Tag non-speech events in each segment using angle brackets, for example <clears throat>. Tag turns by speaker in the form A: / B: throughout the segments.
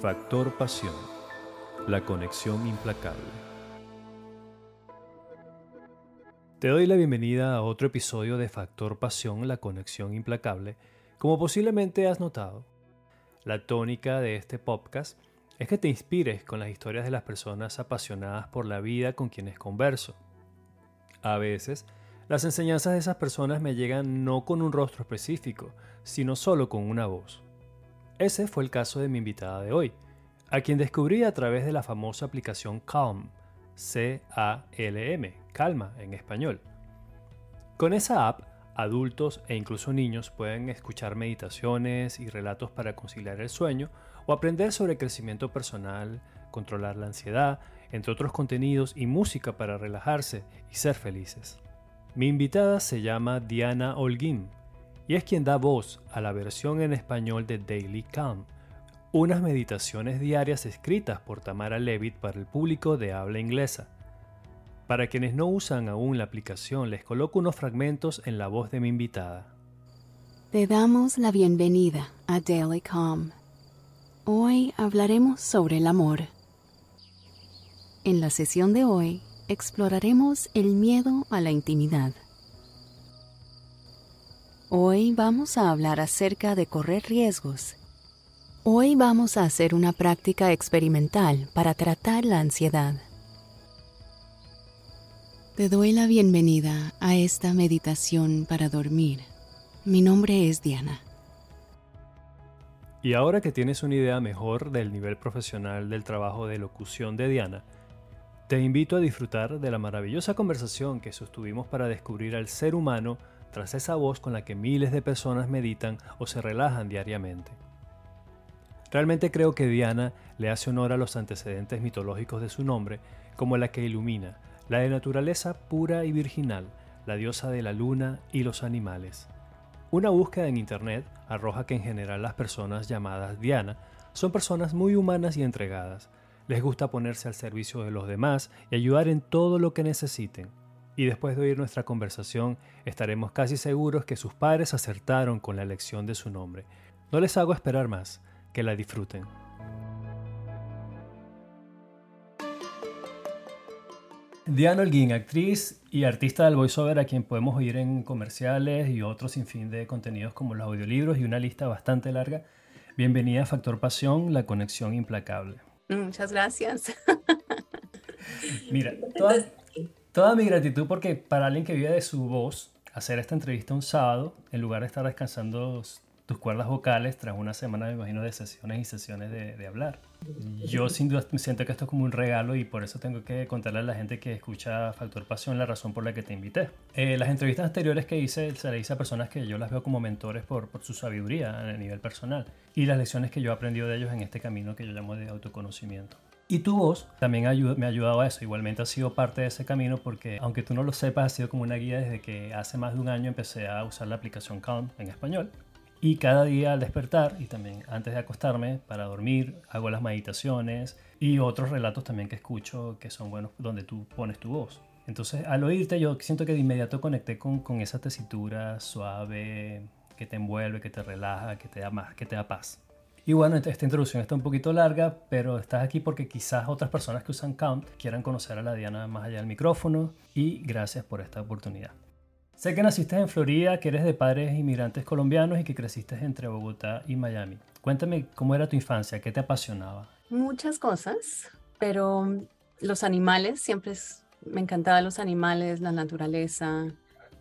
A: Factor Pasión, la conexión implacable. Te doy la bienvenida a otro episodio de Factor Pasión, la conexión implacable. Como posiblemente has notado, la tónica de este podcast es que te inspires con las historias de las personas apasionadas por la vida con quienes converso. A veces, las enseñanzas de esas personas me llegan no con un rostro específico, sino solo con una voz. Ese fue el caso de mi invitada de hoy, a quien descubrí a través de la famosa aplicación Calm, C-A-L-M, Calma en español. Con esa app, adultos e incluso niños pueden escuchar meditaciones y relatos para conciliar el sueño o aprender sobre crecimiento personal, controlar la ansiedad, entre otros contenidos y música para relajarse y ser felices. Mi invitada se llama Diana Holguín y es quien da voz a la versión en español de Daily Calm, unas meditaciones diarias escritas por Tamara Levitt para el público de habla inglesa. Para quienes no usan aún la aplicación, les coloco unos fragmentos en la voz de mi invitada.
B: Te damos la bienvenida a Daily Calm. Hoy hablaremos sobre el amor. En la sesión de hoy exploraremos el miedo a la intimidad. Hoy vamos a hablar acerca de correr riesgos. Hoy vamos a hacer una práctica experimental para tratar la ansiedad. Te doy la bienvenida a esta meditación para dormir. Mi nombre es Diana.
A: Y ahora que tienes una idea mejor del nivel profesional del trabajo de locución de Diana, te invito a disfrutar de la maravillosa conversación que sostuvimos para descubrir al ser humano tras esa voz con la que miles de personas meditan o se relajan diariamente. Realmente creo que Diana le hace honor a los antecedentes mitológicos de su nombre, como la que ilumina, la de naturaleza pura y virginal, la diosa de la luna y los animales. Una búsqueda en Internet arroja que en general las personas llamadas Diana son personas muy humanas y entregadas. Les gusta ponerse al servicio de los demás y ayudar en todo lo que necesiten y después de oír nuestra conversación estaremos casi seguros que sus padres acertaron con la elección de su nombre. No les hago esperar más, que la disfruten. Diana Holguín, actriz y artista del voiceover a quien podemos oír en comerciales y otros sin fin de contenidos como los audiolibros y una lista bastante larga. Bienvenida a Factor Pasión, la conexión implacable.
C: Muchas gracias.
A: Mira, todas, Toda mi gratitud porque para alguien que vive de su voz, hacer esta entrevista un sábado, en lugar de estar descansando tus cuerdas vocales tras una semana, me imagino, de sesiones y sesiones de, hablar. Yo sin duda siento que esto es como un regalo y por eso tengo que contarle a la gente que escucha Factor Pasión la razón por la que te invité. Eh, las entrevistas anteriores que hice se las hice a personas que yo las veo como mentores por, por su sabiduría a nivel personal y las lecciones que yo he aprendido de ellos en este camino que yo llamo de autoconocimiento. Y tu voz también me ha ayudado a eso. Igualmente ha sido parte de ese camino porque, aunque tú no lo sepas, ha sido como una guía desde que hace más de un año empecé a usar la aplicación Calm en español. Y cada día al despertar y también antes de acostarme para dormir, hago las meditaciones y otros relatos también que escucho que son buenos donde tú pones tu voz. Entonces, al oírte, yo siento que de inmediato conecté con, con esa tesitura suave que te envuelve, que te relaja, que te da, más, que te da paz. Y bueno, esta introducción está un poquito larga, pero estás aquí porque quizás otras personas que usan Count quieran conocer a la Diana más allá del micrófono y gracias por esta oportunidad. Sé que naciste en Florida, que eres de padres inmigrantes colombianos y que creciste entre Bogotá y Miami. Cuéntame cómo era tu infancia, qué te apasionaba.
C: Muchas cosas, pero los animales, siempre me encantaban los animales, la naturaleza,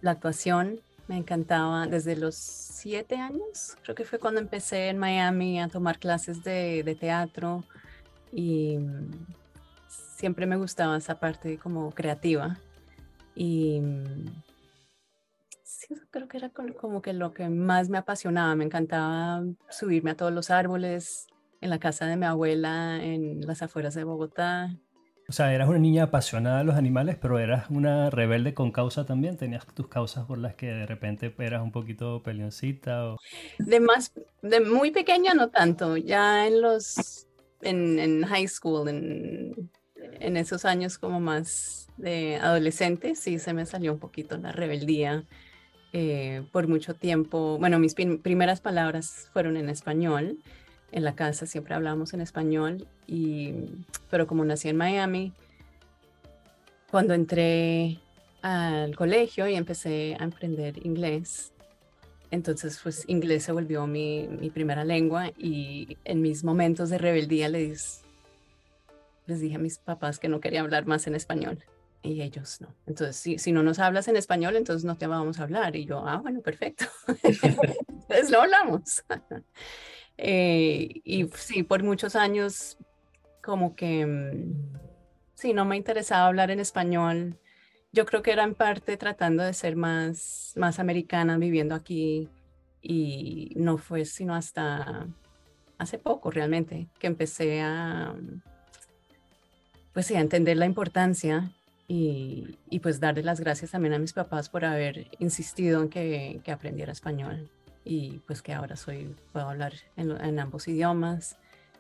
C: la actuación. Me encantaba desde los siete años, creo que fue cuando empecé en Miami a tomar clases de, teatro y siempre me gustaba esa parte como creativa. Y sí, creo que era como que lo que más me apasionaba. Me encantaba subirme a todos los árboles en la casa de mi abuela en las afueras de Bogotá
A: o sea, eras una niña apasionada de los animales, pero eras una rebelde con causa también. Tenías tus causas por las que de repente eras un poquito peleoncita. O...
C: De más, de muy pequeña no tanto. Ya en los, en, en high school, en, en, esos años como más de adolescente, sí se me salió un poquito la rebeldía. Eh, por mucho tiempo, bueno, mis primeras palabras fueron en español en la casa siempre hablábamos en español, y, pero como nací en Miami, cuando entré al colegio y empecé a aprender inglés, entonces pues inglés se volvió mi, mi primera lengua y en mis momentos de rebeldía les, les dije a mis papás que no quería hablar más en español y ellos no. Entonces, si, si no nos hablas en español, entonces no te vamos a hablar. Y yo, ah, bueno, perfecto. <laughs> entonces lo hablamos. Eh, y sí, por muchos años, como que, mm, sí, no me interesaba hablar en español. Yo creo que era en parte tratando de ser más, más americana viviendo aquí y no fue sino hasta hace poco realmente que empecé a, pues sí, a entender la importancia y, y, pues darle las gracias también a mis papás por haber insistido en que, que aprendiera español y pues que ahora soy, puedo hablar en, ambos idiomas.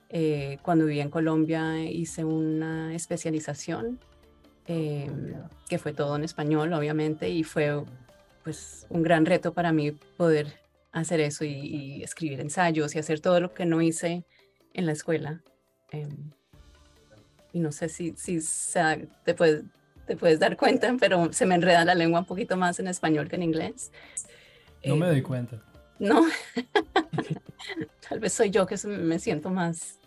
C: Eh, cuando viví en Colombia hice una especialización em, que fue todo en español, obviamente, y fue pues un gran reto para mí poder hacer eso y, escribir ensayos y hacer todo lo que no hice en la escuela. Em, y no sé si, si te, puedes, te puedes dar cuenta, pero se me enreda la lengua un poquito más en español que en inglés.
A: No me doy em, cuenta.
C: No, <laughs> tal vez soy yo que me siento más.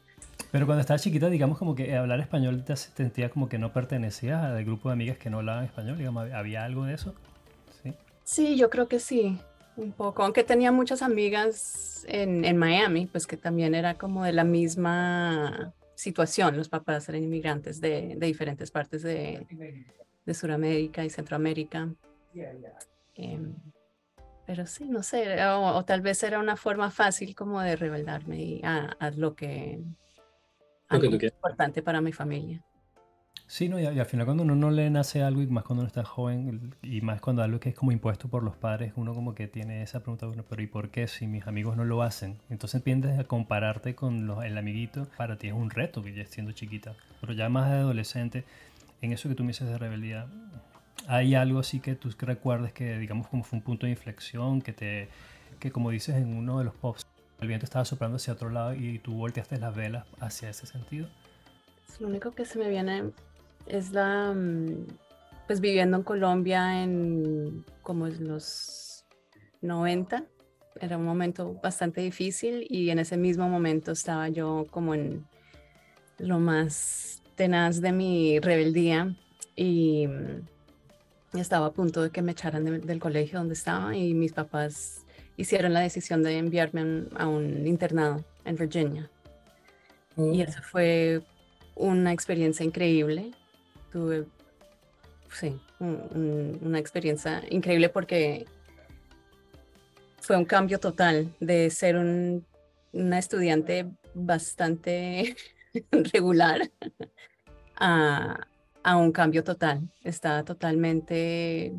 A: Pero cuando estabas chiquita, digamos como que hablar español te sentía como que no pertenecías al grupo de amigas que no hablaban español, digamos, ¿había algo de eso?
C: Sí, sí yo creo que sí, un poco, aunque tenía muchas amigas en, en Miami, pues que también era como de la misma situación, los papás eran inmigrantes de, de diferentes partes de, de Sudamérica y Centroamérica. Eh, pero sí, no sé, o, tal vez era una forma fácil como de rebeldarme a, a lo que,
D: lo que tú es
C: importante para mi familia.
A: Sí, no, y, al final cuando uno no le nace algo, y más cuando uno está joven, y más cuando algo que es como impuesto por los padres, uno como que tiene esa pregunta, bueno, pero ¿y por qué si mis amigos no lo hacen? Entonces tiendes a compararte con los, el amiguito, para ti es un reto, que ya siendo chiquita, pero ya más de adolescente, en eso que tú me dices de rebeldía, ¿Hay algo así que tú recuerdes que, digamos, como fue un punto de inflexión, que te, que como dices en uno de los pops, el viento estaba soplando hacia otro lado y tú volteaste las velas hacia ese sentido?
C: Lo único que se me viene es la, mm, pues viviendo en Colombia en como en los 90, era un momento bastante difícil y en ese mismo momento estaba yo como en lo más tenaz de mi rebeldía y mm, estaba a punto de que me echaran del colegio donde estaba y mis papás hicieron la decisión de enviarme a un internado en Virginia. Y oh. eso fue una experiencia increíble. Tuve, sí, una experiencia increíble porque fue un cambio total de ser un, una estudiante bastante <laughs> regular a, a un cambio total. Estaba totalmente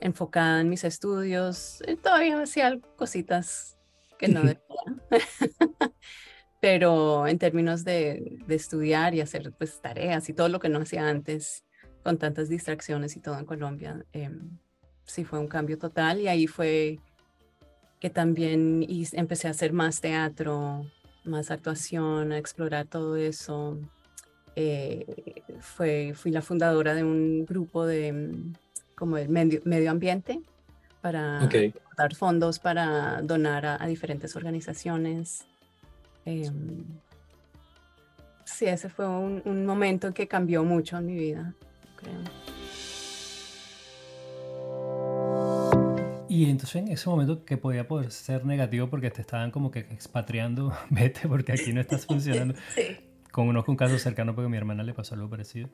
C: enfocada en mis estudios. Eh, todavía hacía cositas que no debía. <laughs> Pero en términos de, estudiar y hacer pues, tareas y todo lo que no hacía antes, con tantas distracciones y todo en Colombia, em, sí fue un cambio total. Y ahí fue que también empecé a hacer más teatro, más actuación, a explorar todo eso. Eh, fue, fui la fundadora de un grupo de mm, como el medio, medio ambiente para dar fondos para donar a, diferentes organizaciones. Em, sí, ese fue un, un, momento que cambió mucho en mi vida, creo.
A: Y entonces en ese momento que podía poder ser negativo porque te estaban como que expatriando, <laughs> vete porque aquí no estás funcionando. <laughs> sí conozco un caso cercano porque a mi hermana le pasó algo parecido.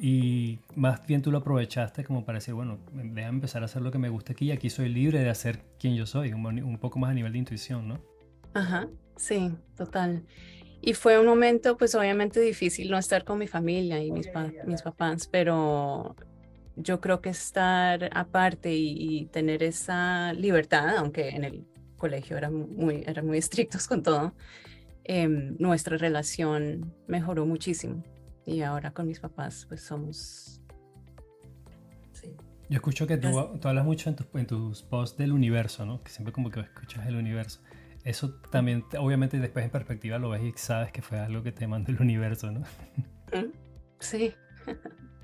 A: Y más bien tú lo aprovechaste como para decir, bueno, déjame empezar a hacer lo que me gusta aquí y aquí soy libre de hacer quien yo soy, un, un poco más a nivel de intuición, ¿no?
C: Ajá, sí, total. Y fue un momento, pues obviamente difícil no estar con mi familia y mis, mis papás, pero yo creo que estar aparte y, tener esa libertad, aunque en el colegio eran muy, eran muy estrictos con todo, Em, nuestra relación mejoró muchísimo. Y ahora con mis papás, pues somos...
A: Sí. Yo escucho que tú, tú hablas mucho en tus, en tus posts del universo, ¿no? Que siempre como que escuchas el universo. eso también, obviamente, después en perspectiva lo ves y sabes que fue algo que te mandó el universo, ¿no?
C: Sí.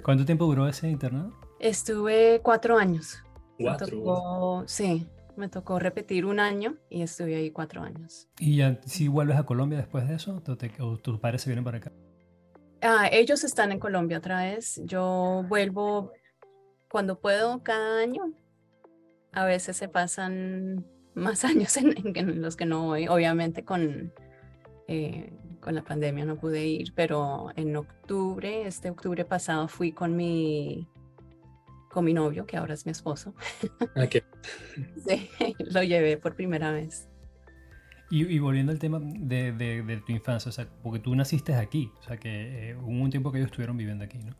A: ¿Cuánto tiempo duró ese internado?
C: Estuve cuatro años.
D: ¿Cuatro?
C: sí, me tocó repetir un año y estuve ahí cuatro años.
A: ¿Y ya si vuelves a Colombia después de eso? ¿O, tus padres se vienen para acá?
C: Ah, ellos están en Colombia otra vez. Yo vuelvo cuando puedo cada año. A veces se pasan más <laughs> años en, los que no voy. Obviamente con, eh, con la pandemia no pude ir, pero en octubre, este octubre pasado, fui con mi con mi novio, que ahora es mi esposo. <laughs>
D: Ah, <laughs>
C: sí, lo llevé por primera vez.
A: Y, volviendo al tema de, de, tu infancia, o sea, porque tú naciste aquí, o sea, que eh, hubo un tiempo que ellos estuvieron viviendo aquí, ¿no?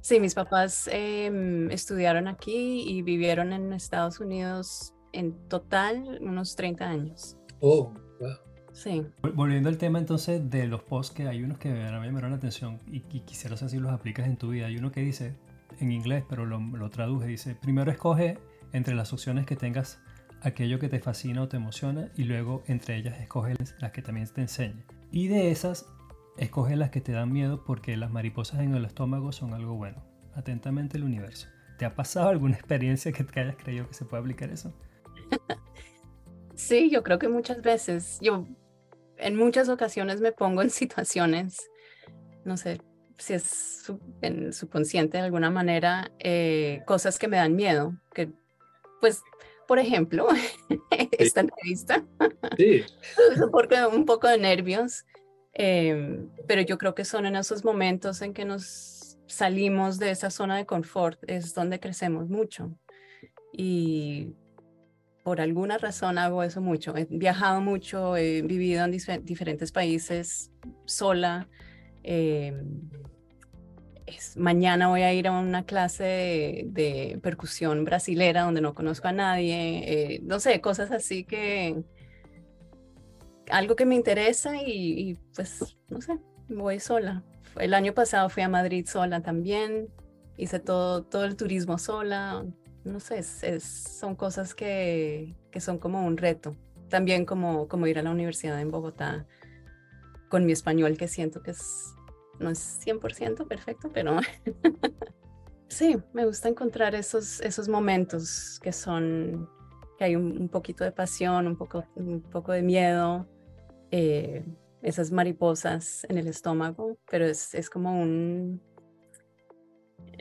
C: Sí, mis papás em, estudiaron aquí y vivieron en Estados Unidos en total unos 30 años.
D: Oh, wow.
C: Sí.
A: Volviendo al tema entonces de los posts, que hay unos que a mí me llamaron la atención y, y, quisiera saber si los aplicas en tu vida. Hay uno que dice, en inglés, pero lo, lo traduje. Dice, primero escoge entre las opciones que tengas aquello que te fascina o te emociona y luego entre ellas escoge las que también te enseñen. Y de esas, escoge las que te dan miedo porque las mariposas en el estómago son algo bueno. Atentamente el universo. ¿Te ha pasado alguna <laughs> experiencia que te hayas creído que se puede aplicar eso?
C: Sí, yo creo que muchas veces. Yo en muchas ocasiones me pongo en <laughs> situaciones, no sé, si es en subconsciente de alguna manera, eh, cosas que me dan miedo, que pues, por ejemplo, <laughs> esta entrevista,
D: sí. <laughs>
C: porque un poco de nervios, em, pero yo creo que son en esos momentos en que nos salimos de esa zona de confort, es donde crecemos mucho. Y por alguna razón hago eso mucho. He viajado mucho, he vivido en diferentes países sola. Em, mañana voy a ir a una clase de, percusión brasilera donde no conozco a nadie, eh, no sé, cosas así que algo que me interesa y, pues, no sé, voy sola. El año pasado fui a Madrid sola también, hice todo, todo el turismo sola, no sé, son cosas que, que, son como un reto. También como, como ir a la universidad en Bogotá con mi español, que siento que es no es 100% perfecto, pero <laughs> sí, me gusta encontrar esos, esos momentos que son, que hay un, poquito de pasión, un poco, un poco de miedo, eh, esas mariposas en el estómago, pero es, es como un,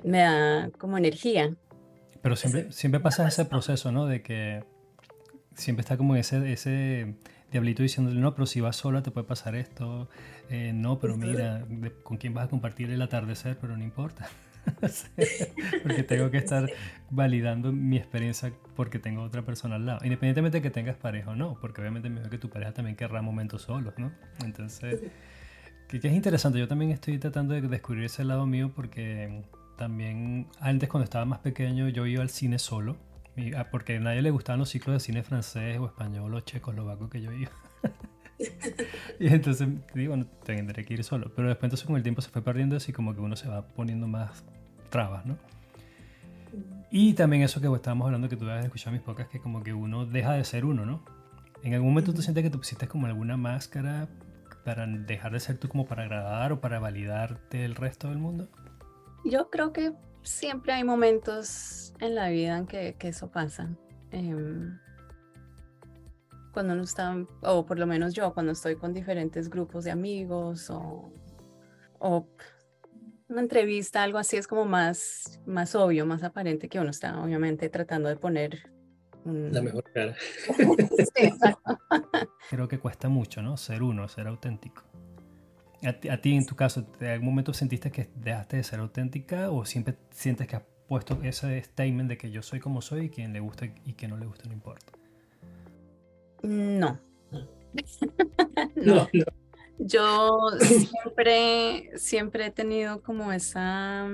C: me da como energía.
A: Pero siempre, siempre pasa ese proceso, ¿no? De que siempre está como ese, ese diablito diciéndole, no, pero si vas sola te puede pasar esto, eh, no, pero mira, con quién vas a compartir el atardecer, pero no importa. <laughs> porque tengo que estar <laughs> validando mi experiencia porque tengo otra persona al lado, independientemente de que tengas pareja o no, porque obviamente me veo que tu pareja también querrá momentos solos, ¿no? Entonces, que, que es interesante, yo también estoy tratando de descubrir ese lado mío porque también antes cuando estaba más pequeño yo iba al cine solo porque a nadie le gustaban los ciclos de cine francés o español o checoslovaco que yo iba. <laughs> y entonces digo, no, tendré que ir solo. Pero después entonces con el tiempo se fue perdiendo así como que uno se va poniendo más trabas, ¿no? Y también eso que estábamos hablando que tú habías escuchado mis pocas, que como que uno deja de ser uno, ¿no? ¿En algún momento tú sientes que te pusiste como alguna máscara para dejar de ser tú como para agradar o para validarte el resto del mundo?
C: Yo creo que siempre hay momentos en la vida en que, eso pasa. Em, cuando uno está, o por lo menos yo, cuando estoy con diferentes grupos de amigos o, una entrevista, algo así es como más, más obvio, más aparente que uno está obviamente tratando de poner
D: la mejor cara. <laughs>
A: Creo que cuesta mucho, ¿no? Ser uno, ser auténtico. A ti, en tu caso, ¿en algún momento sentiste que dejaste de ser auténtica o siempre sientes que has puesto ese statement de que yo soy como soy y quien le gusta y quien no le gusta no importa?
C: No. <laughs> <laughs> no. Yo siempre, siempre he tenido como esa...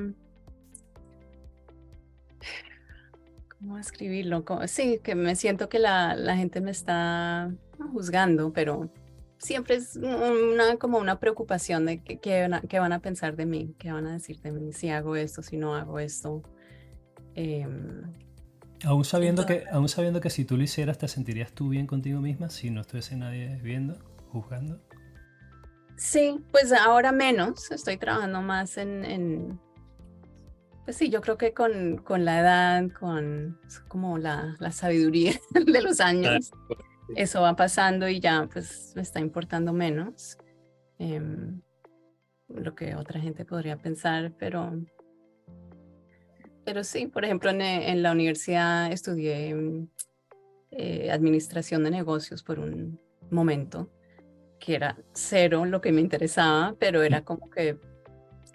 C: ¿Cómo escribirlo? Sí, que me siento que la, la gente me está juzgando, pero siempre es una, como una preocupación de qué van, a pensar de mí, qué van a decir de mí si hago esto, si no hago esto. Em,
A: Aún sabiendo, que, aún sabiendo que si tú lo hicieras, ¿te sentirías tú bien contigo misma si no estuviese nadie viendo, juzgando?
C: Sí, pues ahora menos. Estoy trabajando más en, pues sí, yo creo que con, con la edad, con como la, la, sabiduría <laughs> de los años, eso va pasando y ya pues me está importando menos em, lo que otra gente podría pensar, pero pero sí, por ejemplo, en, la universidad estudié eh, administración de negocios por un momento, que era cero lo que me interesaba, pero era como que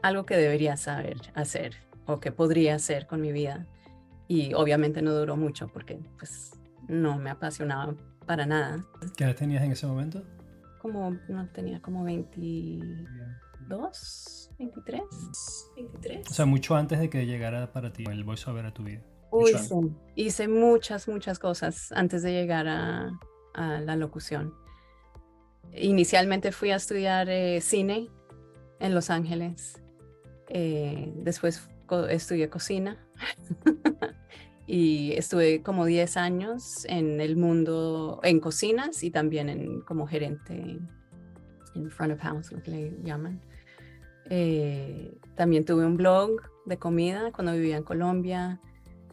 C: algo que debería saber hacer o que podría hacer con mi vida. Y obviamente no duró mucho porque pues no me apasionaba para nada.
A: ¿Qué edad tenías en ese momento?
C: Como, no tenía como 22 23, 23.
A: O sea, mucho antes de que llegara para ti el voiceover a tu vida.
C: Uy, sí. Hice muchas, muchas cosas antes de llegar a, a la locución. Inicialmente fui a estudiar eh, cine en Los Ángeles. Eh, después estudié cocina. <laughs> y estuve como 10 años en el mundo, en cocinas y también en, como gerente en front of house, lo que le llaman. Eh, también tuve un blog de comida cuando vivía en Colombia.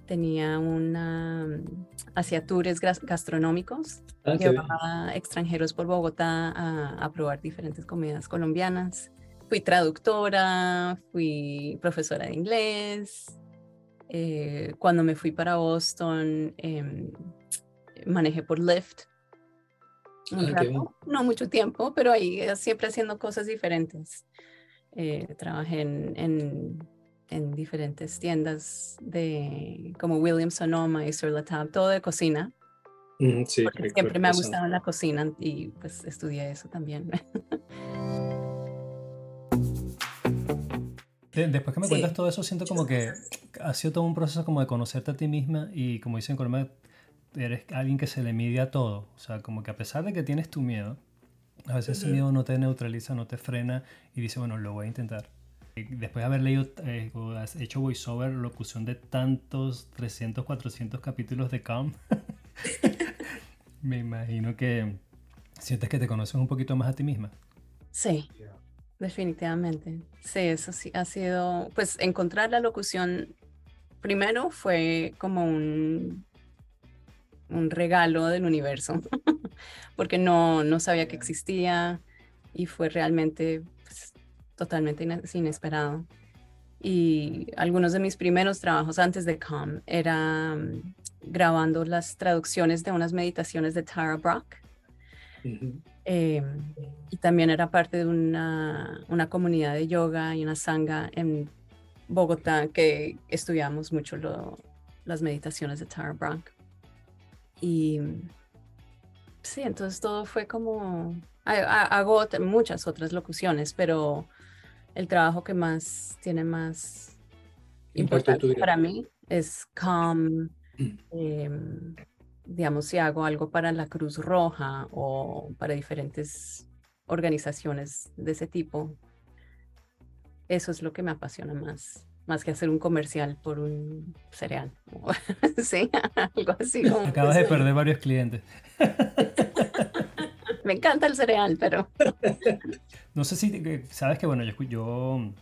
C: Tenía una, mm, hacía tours gastronómicos. Ah, llevaba extranjeros por Bogotá a, probar diferentes comidas colombianas. Fui traductora, fui profesora de inglés. Eh, cuando me fui para Boston, em, manejé por Lyft. Ah, no mucho tiempo, pero ahí eh, siempre haciendo cosas diferentes. Eh, trabajé en, en, diferentes tiendas de como Williams Sonoma y Sur La Table, todo de cocina. sí, siempre me ha gustado la cocina y pues estudié eso también. <laughs>
A: Después que me cuentas todo eso, siento como que ha sido todo un proceso como de conocerte a ti misma y como dicen Colombia, eres alguien que se le mide a todo. O sea, como que a pesar de que tienes tu miedo, a veces ese miedo no te neutraliza, no te frena y dice, bueno, lo voy a intentar. Y después de haber leído eh, o has hecho voiceover, locución de tantos 300, 400 capítulos de Calm, <laughs> me imagino que sientes que te conoces un poquito más a ti misma.
C: Sí, definitivamente. Sí, eso sí ha sido, pues encontrar la locución primero fue como un un regalo del universo, <laughs> porque no, no sabía que existía y fue realmente pues, totalmente inesperado. Y algunos de mis primeros trabajos antes de COM era mm, grabando las traducciones de unas meditaciones de Tara Brock. Em, y también era parte de una, una, comunidad de yoga y una sangha en Bogotá que estudiamos mucho las meditaciones de Tara Brock. Y sí, entonces todo fue como, hago muchas otras locuciones, pero el trabajo que más tiene más importancia para mí es calm, em, digamos, si hago algo para la Cruz Roja o para diferentes organizaciones de ese tipo, eso es lo que me apasiona más más que hacer un comercial por un cereal. <laughs> sí, algo así.
A: Acabas de perder varios clientes. <laughs>
C: Me encanta el cereal, pero... <laughs>
A: no sé si sabes que, bueno, yo, yo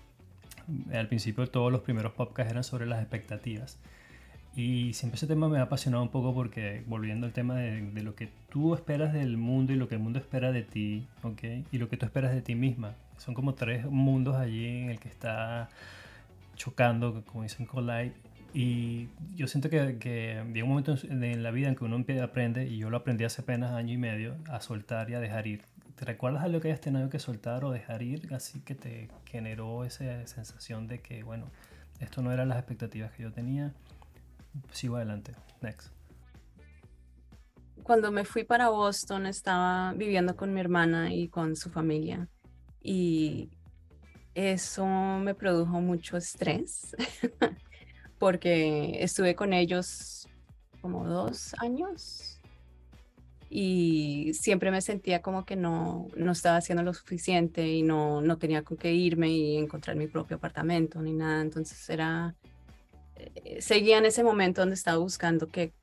A: al principio todos los primeros podcasts eran sobre las expectativas. Y siempre ese tema me ha apasionado un poco porque, volviendo al tema de, de, lo que tú esperas del mundo y lo que el mundo espera de ti, ¿ok? Y lo que tú esperas de ti misma. Son como tres mundos allí en el que está chocando, como dicen Collide. Y yo siento que, que llega un momento en la vida en que uno aprende, y yo lo aprendí hace apenas año y medio, a soltar y a dejar ir. ¿Te recuerdas algo que hayas tenido que soltar o dejar ir? Así que te generó esa sensación de que, bueno, esto no eran las expectativas que yo tenía. Sigo adelante. Next.
C: Cuando me fui para Boston estaba viviendo con mi hermana y con su familia. Y eso me produjo mucho estrés <laughs> porque estuve con ellos como dos años y siempre me sentía como que no, no estaba haciendo lo suficiente y no, no tenía con qué irme y encontrar mi propio apartamento ni nada. Entonces era, seguía en ese momento donde estaba buscando qué,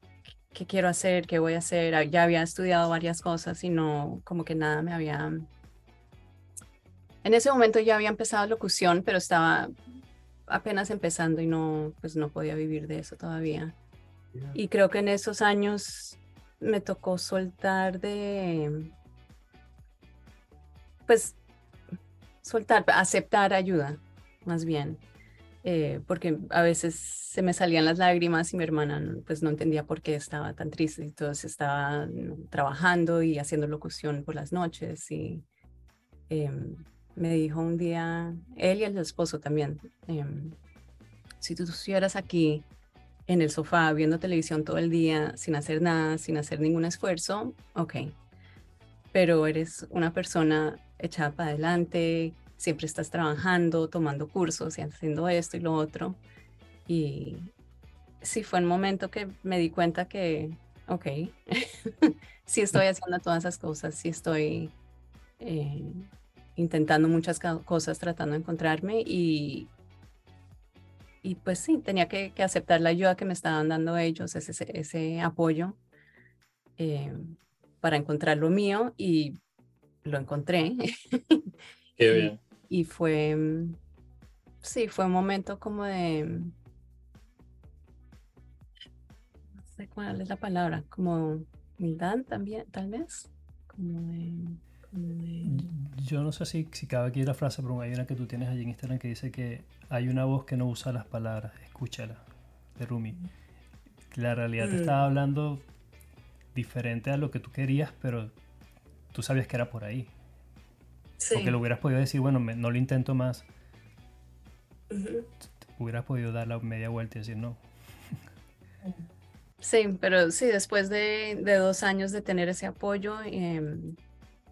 C: qué quiero hacer, qué voy a hacer. Ah, ya había estudiado varias cosas y no, como que nada me había... En ese momento ya había empezado locución, pero estaba apenas empezando y no, pues no podía vivir de eso todavía. Y creo que en esos años me tocó soltar de, pues, soltar, aceptar ayuda, más bien. Eh, porque a veces se me salían las lágrimas y mi hermana pues no entendía por qué estaba tan triste. Entonces estaba trabajando y haciendo locución por las noches y em, me dijo un día, él y el esposo también, em, si tú estuvieras aquí en el sofá viendo televisión todo el día sin hacer nada, sin hacer ningún esfuerzo, ok. Pero eres una persona echada para adelante, siempre estás trabajando, tomando cursos y haciendo esto y lo otro. Y sí fue un momento que me di cuenta que, ok, <laughs> sí estoy haciendo todas esas cosas, sí estoy eh, intentando muchas cosas, tratando de encontrarme y, y pues sí, tenía que, aceptar la ayuda que me estaban dando ellos, ese, ese apoyo eh, para encontrar lo mío y lo encontré. <laughs>
D: Qué bien.
C: Y, fue, sí, fue un momento como de, no sé cuál es la palabra, como humildad también, tal vez, como de
A: yo no sé si, si cabe aquí la frase, pero hay una que tú tienes allí en Instagram que dice que hay una voz que no usa las palabras, escúchala, de Rumi. La realidad te estaba mm. hablando diferente a lo que tú querías, pero tú sabías que era por ahí. Porque lo hubieras podido decir, bueno, no lo intento más. Hubieras podido dar la media vuelta y decir no.
C: Sí, pero sí, después de, de dos años de tener ese apoyo, eh,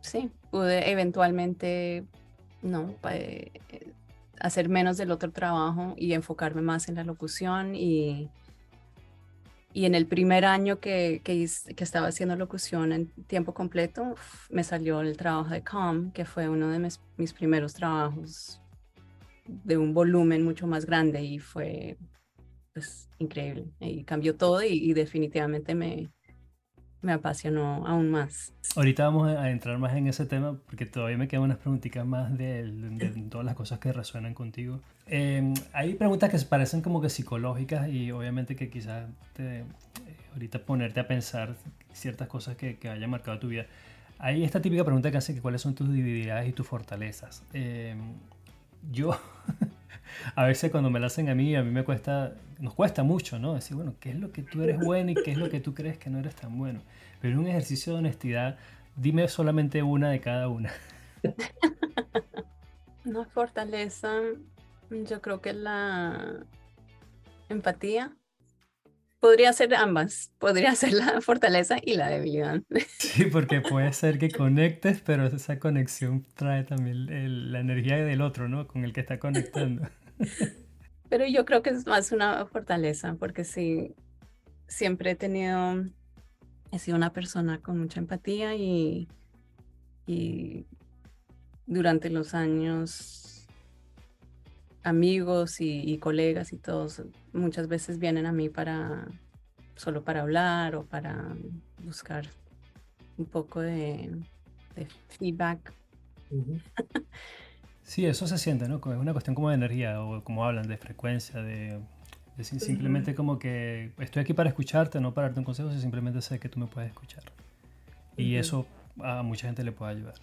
C: sí, pude eventualmente, no, eh, hacer menos del otro trabajo y enfocarme más en la locución y, y en el primer año que, que, estaba haciendo locución en tiempo completo, me salió el trabajo de COM, que fue uno de mis, mis, primeros trabajos de un volumen mucho más grande y fue pues, increíble. Y cambió todo y definitivamente me, me apasionó aún más.
A: Ahorita vamos a entrar más en ese tema porque todavía me quedan unas preguntitas más de, <laughs> todas las cosas que resuenan contigo. Em, hay preguntas que parecen como que psicológicas y obviamente que quizás te, ahorita ponerte a pensar ciertas cosas que, que hayan marcado tu vida. Hay esta típica pregunta que hace que cuáles son tus debilidades y tus fortalezas. Em, yo <laughs> a veces cuando me la hacen a mí, a mí me cuesta, nos cuesta mucho, ¿no? Decir, bueno, ¿qué es lo que tú eres bueno y qué es lo que tú crees que no eres tan bueno? Pero en un ejercicio de honestidad, dime solamente una de cada una. <laughs>
C: Una fortaleza, yo creo que la empatía. Podría ser ambas, podría ser la fortaleza y la debilidad. <laughs>
A: Sí, porque puede ser que conectes, pero esa conexión trae también la energía del otro, ¿no? Con el que está conectando.
C: Pero yo creo que es más una fortaleza, porque sí, siempre he tenido, he sido una persona con mucha empatía y, y durante los años amigos y, colegas y todos muchas veces vienen a mí para solo para hablar o para buscar un poco de, feedback. <laughs>
A: Sí, eso se siente, ¿no? Es una cuestión como de energía, o como hablan, de frecuencia, de, simplemente como que estoy aquí para escucharte, no para darte un consejo, simplemente sé que tú me puedes escuchar. Y eso a mucha gente le puede ayudar.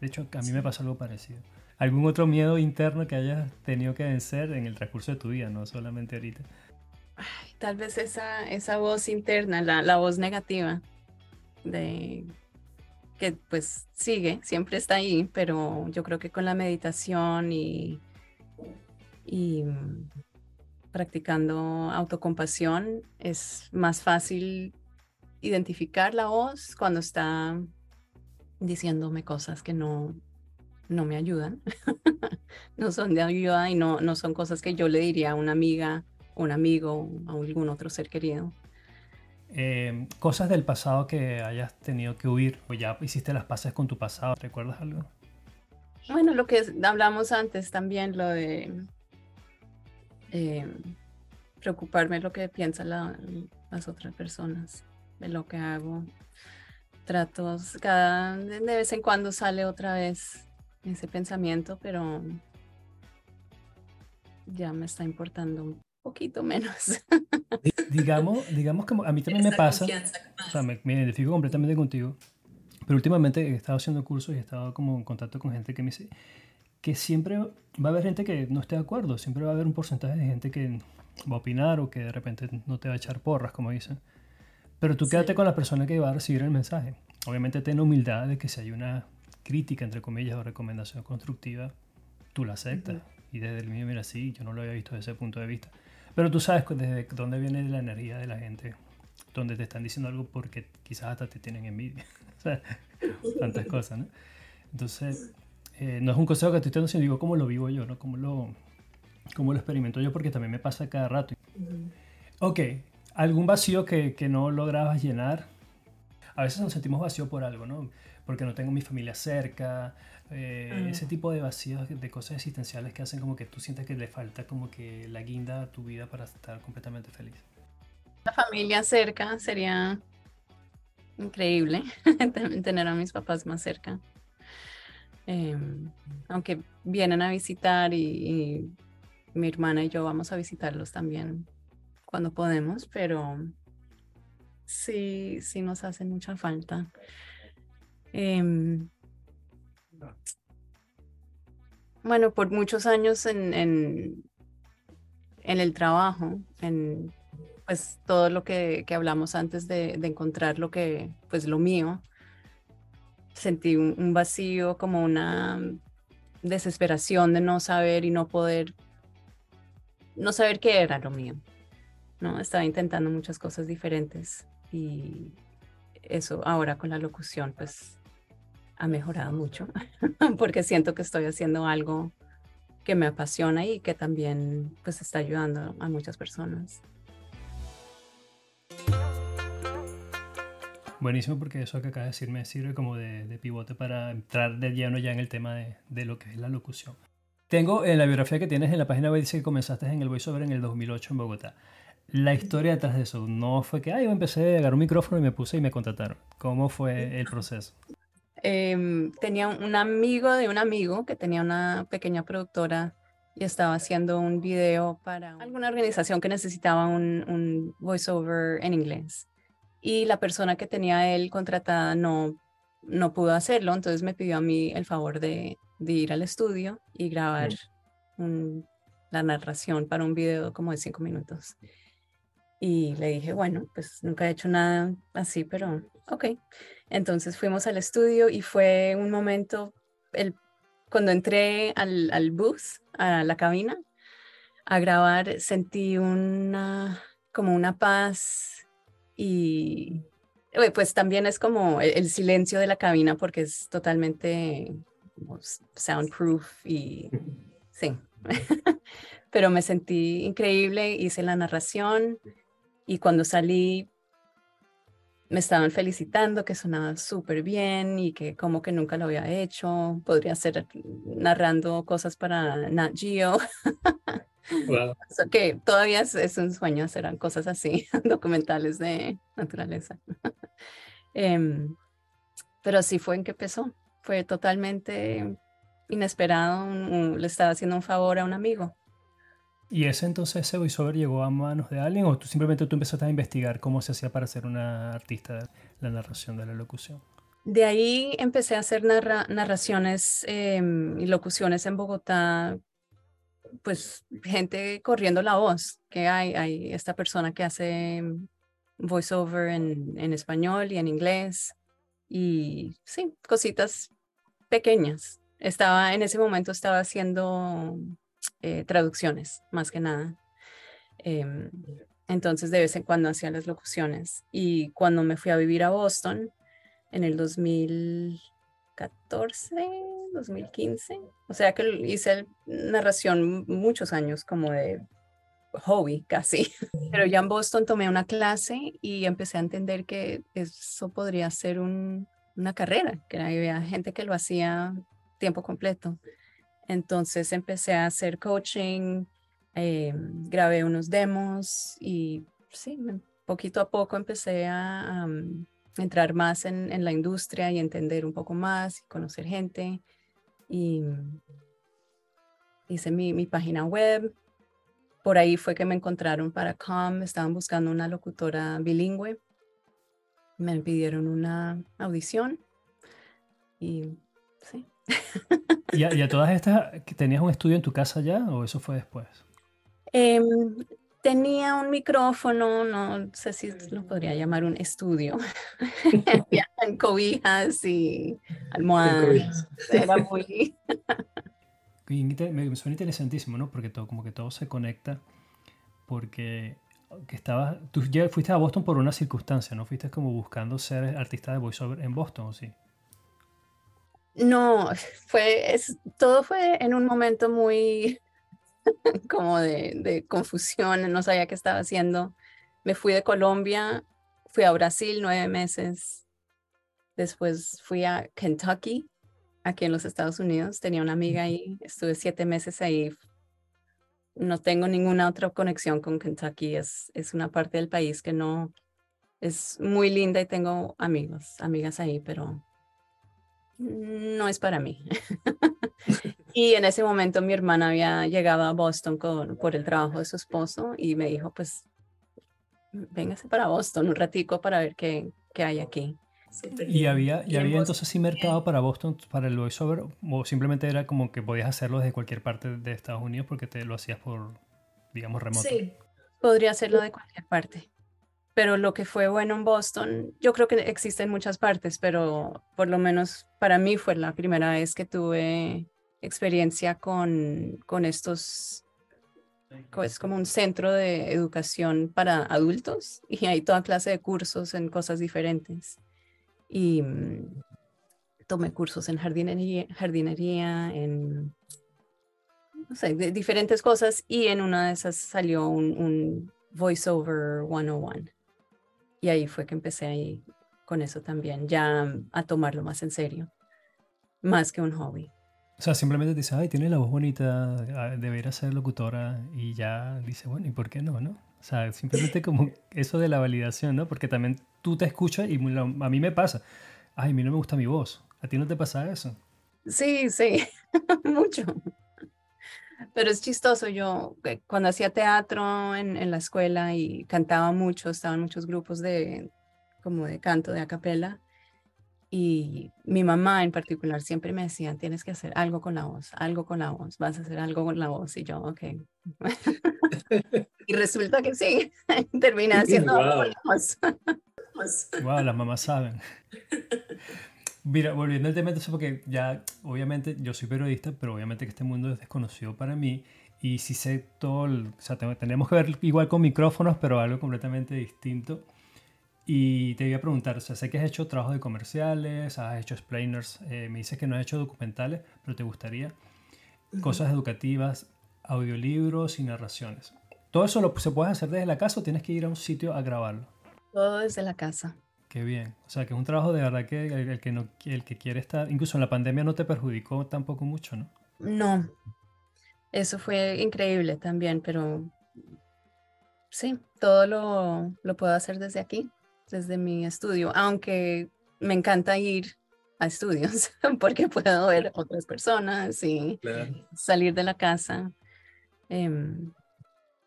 A: De hecho, a mí me pasa algo parecido. ¿Algún otro miedo interno que hayas tenido que vencer en el transcurso de tu vida, no solamente ahorita?
C: tal vez esa, esa voz interna, la, la voz negativa de que pues sigue, siempre está ahí, pero yo creo que con la meditación y, y mm, practicando autocompasión es más fácil identificar la voz cuando está diciéndome cosas que no, no me ayudan, <laughs> no son de ayuda y no, no son cosas que yo le diría a una amiga, un amigo, a algún otro ser querido.
A: Em, cosas del pasado que hayas tenido que huir o ya hiciste las paces con tu pasado. ¿Recuerdas algo?
C: Bueno, lo que hablamos antes también, lo de em, preocuparme lo que piensan las otras personas de lo que hago. Trato, cada, de vez en cuando sale otra vez ese pensamiento, pero ya me está importando poquito menos.
A: digamos, digamos que a mí también me pasa, o sea, me, me, identifico completamente contigo, pero últimamente he estado haciendo cursos y he estado como en contacto con gente que me dice que siempre va a haber gente que no esté de acuerdo, siempre va a haber un porcentaje de gente que va a opinar o que de repente no te va a echar porras, como dicen. Pero tú quédate con la persona que va a recibir el mensaje. Obviamente ten humildad de que si hay una crítica, entre comillas, o recomendación constructiva, tú la aceptas. Y desde el mío, mira, sí, yo no lo había visto desde ese punto de vista. Pero tú sabes desde dónde viene la energía de la gente, donde te están diciendo algo porque quizás hasta te tienen envidia. <laughs> o sea, tantas cosas, ¿no? Entonces, eh, no es un consejo que te estoy dando, sino digo cómo lo vivo yo, ¿no? Cómo lo, cómo lo experimento yo, porque también me pasa cada rato. Ok, ¿algún vacío que, que no lograbas llenar? A veces nos sentimos vacío por algo, ¿no? Porque no tengo mi familia cerca, eh, ese tipo de vacíos, de cosas existenciales que hacen como que tú sientes que le falta como que la guinda a tu vida para estar completamente feliz.
C: La familia cerca sería increíble, <laughs> tener a mis papás más cerca. Em, aunque vienen a visitar y, mi hermana y yo vamos a visitarlos también cuando podemos, pero sí, sí nos hace mucha falta. Em, bueno, por muchos años en, el trabajo, en pues todo lo que, hablamos antes de, encontrar lo que, pues lo mío, sentí un, vacío, como una desesperación de no saber y no poder, no saber qué era lo mío. ¿no? Estaba intentando muchas cosas diferentes y eso ahora con la locución pues ha mejorado mucho <laughs> porque siento que estoy haciendo algo que me apasiona y que también pues está ayudando a muchas personas.
A: Buenísimo porque eso que acaba de decir me sirve como de, pivote para entrar de lleno ya en el tema de, lo que es la locución. Tengo en la biografía que tienes en la página web dice que comenzaste en el voiceover en el 2008 en Bogotá. La historia detrás de eso no fue que yo empecé a agarrar un micrófono y me puse y me contrataron. ¿Cómo fue el proceso?
C: Em, tenía un amigo de un amigo que tenía una pequeña productora y estaba haciendo un video para alguna organización que necesitaba un, un voiceover en inglés y la persona que tenía él contratada no, no pudo hacerlo, entonces me pidió a mí el favor de, ir al estudio y grabar la narración para un video como de cinco minutos. Y le dije, bueno, pues nunca he hecho nada así, pero ok. Entonces fuimos al estudio y fue un momento, el, cuando entré al, al bus, a la cabina, a grabar, sentí una, como una paz y pues también es como el, silencio de la cabina porque es totalmente soundproof y <laughs> sí. <laughs> Pero me sentí increíble, hice la narración y cuando salí me estaban felicitando que sonaba súper bien y que como que nunca lo había hecho, podría ser narrando cosas para Nat Geo. <laughs> <laughs> que todavía es, un sueño hacer cosas así, <laughs> documentales de naturaleza. Em, pero así fue en que empezó. Fue totalmente inesperado. le estaba haciendo un favor a un amigo.
A: ¿Y ese entonces ese voiceover llegó a manos de alguien o tú simplemente tú empezaste a investigar cómo se hacía para ser una artista de la narración de la locución?
C: De ahí empecé a hacer narraciones em, y locuciones en Bogotá pues gente corriendo la voz, que hay, esta persona que hace voiceover en, en español y en inglés y sí, cositas pequeñas. Estaba en ese momento estaba haciendo eh, traducciones más que nada. Em, entonces de vez en cuando hacía las locuciones y cuando me fui a vivir a Boston en el 2014 2015. O sea que hice narración muchos años como de hobby casi. Pero ya en Boston tomé una clase y empecé a entender que eso podría ser una carrera, que había gente que lo hacía tiempo completo. Entonces empecé a hacer coaching em, grabé unos demos y sí, poquito a poco empecé a, entrar más en, en, la industria y entender un poco más, y conocer gente. Y hice mi, mi página web. Por ahí fue que me encontraron para COM, estaban buscando una locutora bilingüe. Me pidieron una audición y sí.
A: ¿Y a, todas estas, tenías un estudio en tu casa ya o eso fue después?
C: Em, tenía un micrófono, no sé si lo podría llamar un estudio, <laughs> en cobijas y almohadas. Era muy... <laughs>
A: me suena interesantísimo, ¿no? Porque todo, como que todo se conecta, porque que estabas, tú ya fuiste a Boston por una circunstancia, ¿no? Fuiste como buscando ser artista de voiceover en Boston, ¿o sí?
C: No, fue, es, todo fue en un momento muy <laughs> como de, de, confusión, no sabía qué estaba haciendo. Me fui de Colombia, fui a Brasil nueve meses, después fui a Kentucky, aquí en los Estados Unidos, tenía una amiga ahí, estuve siete meses ahí. No tengo ninguna otra conexión con Kentucky, es, es una parte del país que no es muy linda y tengo amigos, amigas ahí, pero no es para mí. <laughs> y en ese momento mi hermana había llegado a Boston con, por el trabajo de su esposo y me dijo, pues, véngase para Boston un ratico para ver qué, qué hay aquí.
A: ¿Y había, y había entonces sí mercado para Boston, para el voiceover? ¿O simplemente era como que podías hacerlo desde cualquier parte de Estados Unidos porque te lo hacías por, digamos, remoto?
C: Sí, podría hacerlo de cualquier parte pero lo que fue bueno en Boston, yo creo que existe en muchas partes, pero por lo menos para mí fue la primera vez que tuve experiencia con, con estos, es pues, como un centro de educación para adultos <laughs> y hay toda clase de cursos en cosas diferentes. Y mm, tomé cursos en jardinería, jardinería en no sé, de diferentes cosas y en una de esas salió un, un voiceover 101 y ahí fue que empecé ahí con eso también, ya a tomarlo más en serio, más que un hobby.
A: O sea, simplemente dice, ay, tiene la voz bonita, ah, debería ser locutora, y ya dice, bueno, ¿y por qué no, no? O sea, simplemente como <laughs> eso de la validación, ¿no? Porque también tú te escuchas y a mí me pasa, ay, a mí no me gusta mi voz, ¿a ti no te pasa eso?
C: Sí, sí, <laughs> mucho. Pero es chistoso, yo eh, cuando hacía teatro en, en la escuela y cantaba mucho, estaban muchos grupos de como de canto, de acapella, y mi mamá en particular siempre me decía, tienes que hacer algo con la voz, algo con la voz, vas a hacer algo con la voz. Y yo, ok. <laughs> y resulta que sí, <laughs> terminé haciendo algo con la voz.
A: wow, las mamás saben. <laughs> Mira, volviendo al tema, entonces, porque ya, obviamente, yo soy periodista, pero obviamente que este mundo es desconocido para mí. Y si sé todo, o sea, tenemos que ver igual con micrófonos, pero algo completamente distinto. Y te voy a preguntar, o sea, sé que has hecho trabajo de comerciales, has hecho explainers, eh, me dices que no has hecho documentales, pero te gustaría. Cosas educativas, audiolibros y narraciones. ¿Todo eso lo, se puede hacer desde la casa o tienes que ir a un sitio a grabarlo?
C: Todo desde la casa.
A: Qué bien. O sea, que es un trabajo de verdad que el, que no, el que quiere estar, incluso en la pandemia no te perjudicó tampoco mucho, ¿no?
C: No. Eso fue increíble también, pero sí, todo lo, lo puedo hacer desde aquí, desde mi estudio, aunque me encanta ir a estudios <laughs> porque puedo ver otras personas y salir de la casa. Em,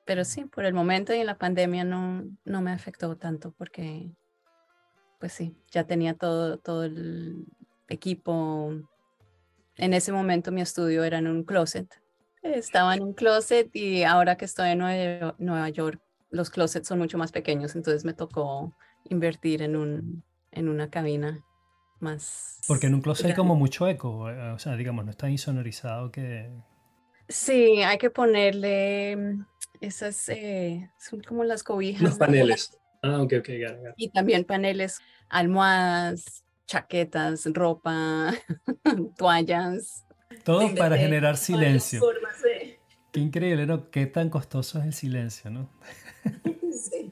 C: pero sí, por el momento y en la pandemia no, no me afectó tanto porque pues sí, ya tenía todo, todo el equipo. En ese momento mi estudio era en un closet. Estaba en un closet y ahora que estoy en Nueva, York, los closets son mucho más pequeños, entonces me tocó invertir en, un, en una cabina más...
A: Porque en un closet hay como mucho eco, eh, o sea, digamos, no está insonorizado que...
C: Sí, hay que ponerle esas, eh, son como las cobijas.
D: Los paneles. Ah, ok, ok,
C: Y también paneles, almohadas, chaquetas, ropa, <laughs> toallas.
A: Todo para generar silencio. Qué increíble, ¿no? Qué tan costoso es el silencio, ¿no? <laughs> sí.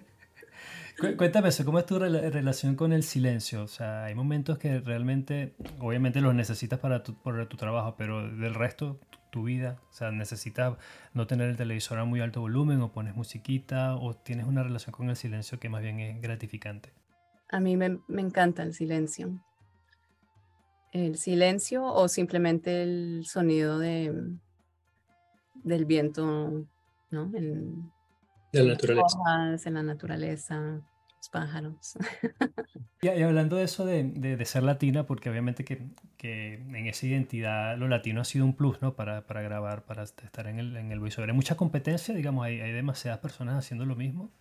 A: Cuéntame eso, ¿cómo es tu relación con el silencio? O sea, hay momentos que realmente, obviamente los necesitas para tu, por tu trabajo, pero del resto, tu vida? O sea, ¿necesitas no tener el televisor a muy alto volumen o pones musiquita o tienes una relación con el silencio que más bien es gratificante?
C: A mí me, me encanta el silencio. El silencio o simplemente el sonido de, del viento, ¿no? En,
D: de la naturaleza.
C: en la naturaleza, pájaros. <laughs>
A: Y, hablando de eso de, de, ser latina, porque obviamente que, que, en esa identidad lo latino ha sido un plus, ¿no? Para, para grabar, para estar en el, en el voiceover. Hay mucha competencia, digamos, hay, hay demasiadas personas haciendo lo mismo.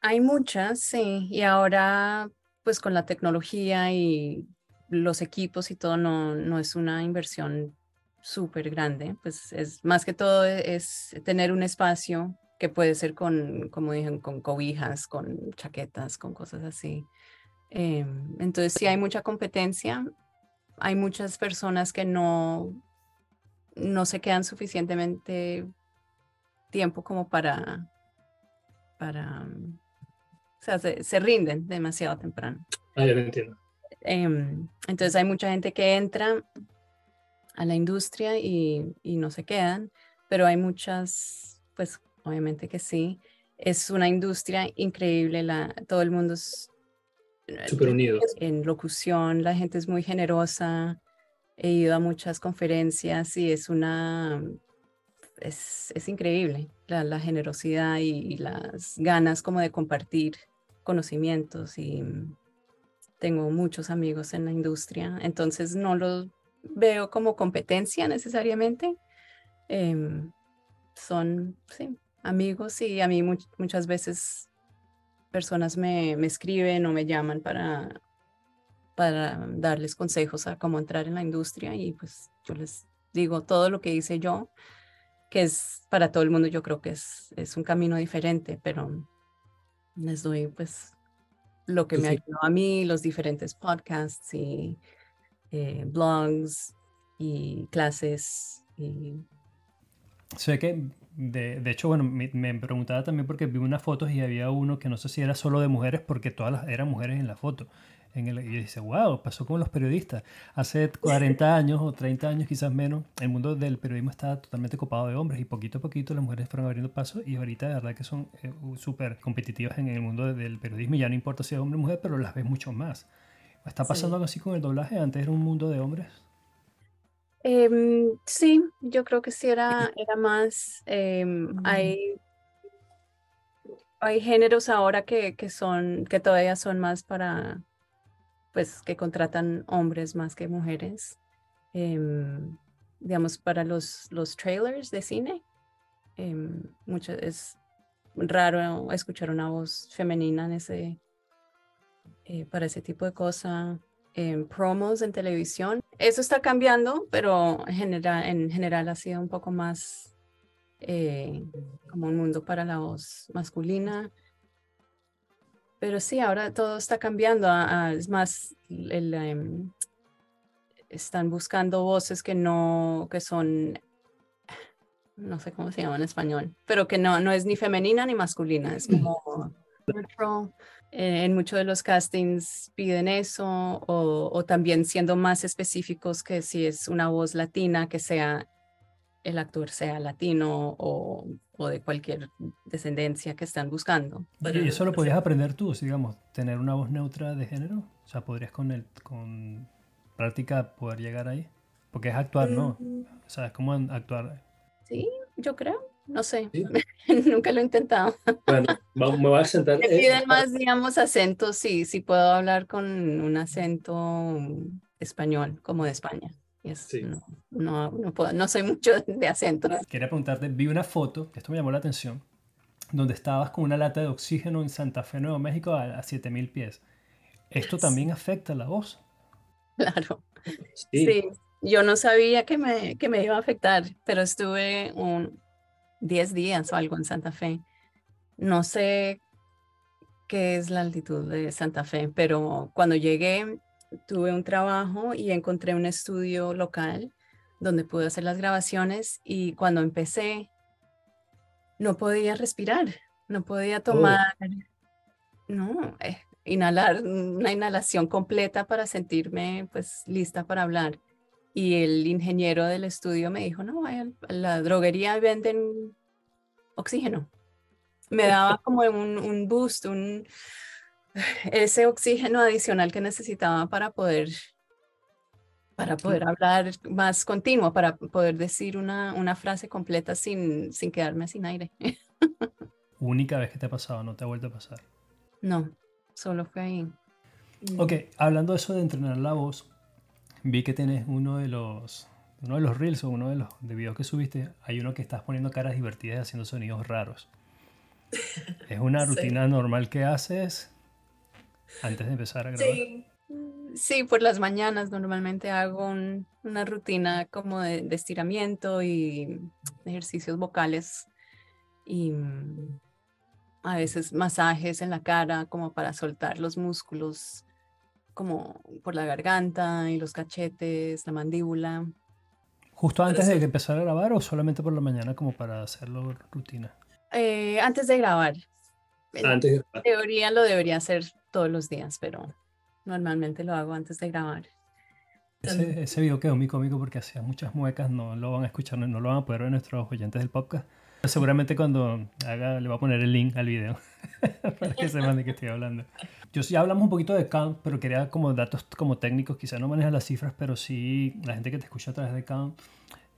C: Hay muchas, sí. Y ahora, pues con la tecnología y los equipos y todo, no, no es una inversión súper grande. Pues es más que todo es tener un espacio que puede ser con, como dije, con cobijas, con chaquetas, con cosas así. Em, entonces, sí hay mucha competencia. Hay muchas personas que no, no se quedan suficientemente tiempo como para, para, o sea, se, rinden demasiado temprano.
D: Ah, ya lo entiendo.
C: Em, entonces hay mucha gente que entra a la industria y, y no se quedan, pero hay muchas, pues obviamente que sí. Es una industria increíble, la, todo el mundo es
D: súper unido.
C: En locución, la gente es muy generosa. He ido a muchas conferencias y es una, es, es increíble la, la generosidad y, y, las ganas como de compartir conocimientos y tengo muchos amigos en la industria, entonces no lo veo como competencia necesariamente. Eh, son, sí, amigos y a mí muchas veces personas me, me, escriben o me llaman para, para darles consejos a cómo entrar en la industria y pues yo les digo todo lo que hice yo, que es para todo el mundo yo creo que es, es un camino diferente, pero les doy pues lo que me ayudó a mí, los diferentes podcasts y eh, blogs y clases y
A: Sé que, de, de hecho, bueno, me, me, preguntaba también porque vi unas fotos y había uno que no sé si era solo de mujeres porque todas las, eran mujeres en la foto. En el, y yo dice, wow, pasó con los periodistas. Hace <laughs> 40 años o 30 años, quizás menos, el mundo del periodismo estaba totalmente copado de hombres y poquito a poquito las mujeres fueron abriendo paso y ahorita de verdad que son eh, súper competitivas en el mundo del periodismo y ya no importa si es hombre o mujer, pero las ves mucho más. ¿Está pasando algo así con el doblaje? Antes era un mundo de hombres.
C: Eh, sí, yo creo que sí era, era más, eh, hay, hay géneros ahora que, que son, que todavía son más para, pues, que contratan hombres más que mujeres. Eh, digamos, para los, los trailers de cine, mucho, es raro escuchar una voz femenina en ese, eh, para ese tipo de cosa en promos en televisión. Eso está cambiando, pero en general, en general ha sido un poco más eh, como un mundo para la voz masculina. Pero sí, ahora todo está cambiando. es más, el, em, están buscando voces que no, que son, no sé cómo se llama en español, pero que no, no es ni femenina ni masculina, es como eh, en muchos de los castings piden eso o, también siendo más específicos que si es una voz latina, que sea el actor sea latino o, o de cualquier descendencia que están buscando.
A: ¿Y eso lo podrías aprender tú, digamos, tener una voz neutra de género? O sea, ¿podrías con, el, con práctica poder llegar ahí? Porque es actuar, ¿no? Mm. O sea, es como actuar.
C: Sí, yo creo no sé, <laughs> nunca lo he intentado.
D: Bueno, me voy a sentar. <laughs>
C: Me eh, piden más, digamos, acentos, sí, sí puedo hablar con un acento español, como de España. no, no, no, puedo, no soy mucho de acento.
A: Quería preguntarte, vi una foto, esto me llamó la atención, donde estabas con una lata de oxígeno en Santa Fe, Nuevo México, a, 7000 pies. ¿Esto también afecta la voz?
C: Claro. Sí. sí. Yo no sabía que me, que me iba a afectar, pero estuve un, 10 días o algo en Santa Fe. No sé qué es la altitud de Santa Fe, pero cuando llegué tuve un trabajo y encontré un estudio local donde pude hacer las grabaciones y cuando empecé no podía respirar, no podía oh. tomar, no, eh, inhalar una inhalación completa para sentirme pues lista para hablar. Y el ingeniero del estudio me dijo, no, vaya a la droguería venden oxígeno. Me daba como un, un boost, un, ese oxígeno adicional que necesitaba para poder para poder hablar más continuo, para poder decir una, una frase completa sin, sin quedarme sin aire. <laughs>
A: Única vez que te ha pasado, no te ha vuelto a pasar.
C: No, solo fue ahí.
A: Ok, hablando de eso de entrenar la voz, vi que tienes uno de los, uno de los reels o uno de los de videos que subiste, hay uno que estás poniendo caras divertidas y haciendo sonidos raros. <laughs> ¿Es una rutina normal que haces antes de empezar a grabar?
C: Sí, Sí, por las mañanas normalmente hago una rutina como de, estiramiento y ejercicios vocales y mm, a veces masajes en la cara como para soltar los músculos como por la garganta y los cachetes, la mandíbula.
A: ¿Justo antes de que empezar a grabar o solamente por la mañana como para hacerlo rutina?
C: Eh, antes de grabar.
D: Antes de
C: grabar. teoría lo debería hacer todos los días, pero Normalmente lo hago antes de grabar.
A: Ese, ese video quedó muy cómico porque hacía muchas muecas, no lo van a escuchar, no lo van a poder ver nuestros oyentes del podcast. Seguramente cuando haga le voy a poner el link al video <laughs> para que sepan de qué estoy hablando. Yo ya hablamos un poquito de Calm, pero quería como datos como técnicos, quizá no maneja las cifras, pero sí la gente que te escucha a través de Calm,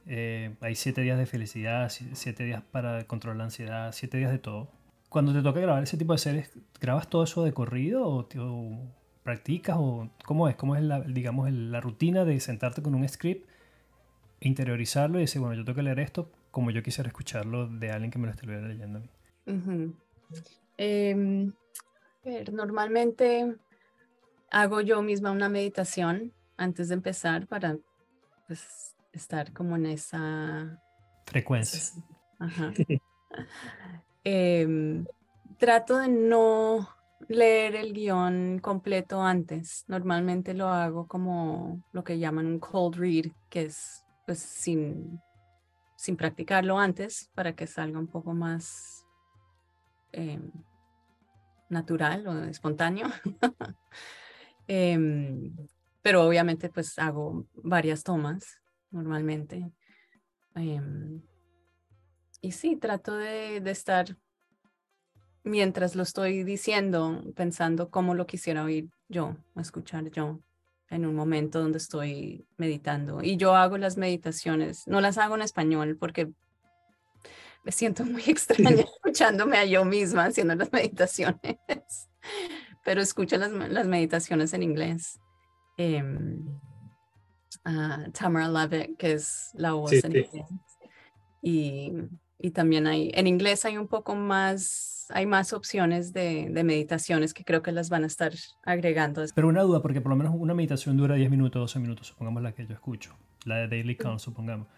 A: eh, hay siete días de felicidad, siete días para controlar la ansiedad, siete días de todo. Cuando te toca grabar ese tipo de series, ¿grabas todo eso de corrido o, o practicas o cómo es? ¿Cómo es la, digamos, la rutina de sentarte con un script, interiorizarlo y decir, bueno, yo tengo que leer esto como yo quisiera escucharlo de alguien que me lo estuviera leyendo a mí?
C: Em, normalmente hago yo misma una meditación antes de empezar para pues, estar como en esa
A: frecuencia. <laughs>
C: Em, trato de no leer el guion completo antes. Normalmente lo hago como lo que llaman un cold read, que es pues sin, sin practicarlo antes para que salga un poco más em, natural o espontáneo. <laughs> Em, pero obviamente pues hago varias tomas normalmente. Em, y sí, trato de, estar mientras lo estoy diciendo, pensando cómo lo quisiera oír yo, escuchar yo en un momento donde estoy meditando. Y yo hago las meditaciones, no las hago en español porque me siento muy <laughs> extraña escuchándome a yo misma haciendo las <laughs> meditaciones, pero escucho las, las meditaciones en inglés. Em, Tamara Levitt, que es la voz en inglés. Y, y también hay, en inglés hay un poco más hay más opciones de, meditaciones que creo que las van a estar agregando.
A: Pero una duda, porque por lo menos una meditación dura 10 minutos, 12 minutos, supongamos la que yo escucho, la de Daily Calm, supongamos.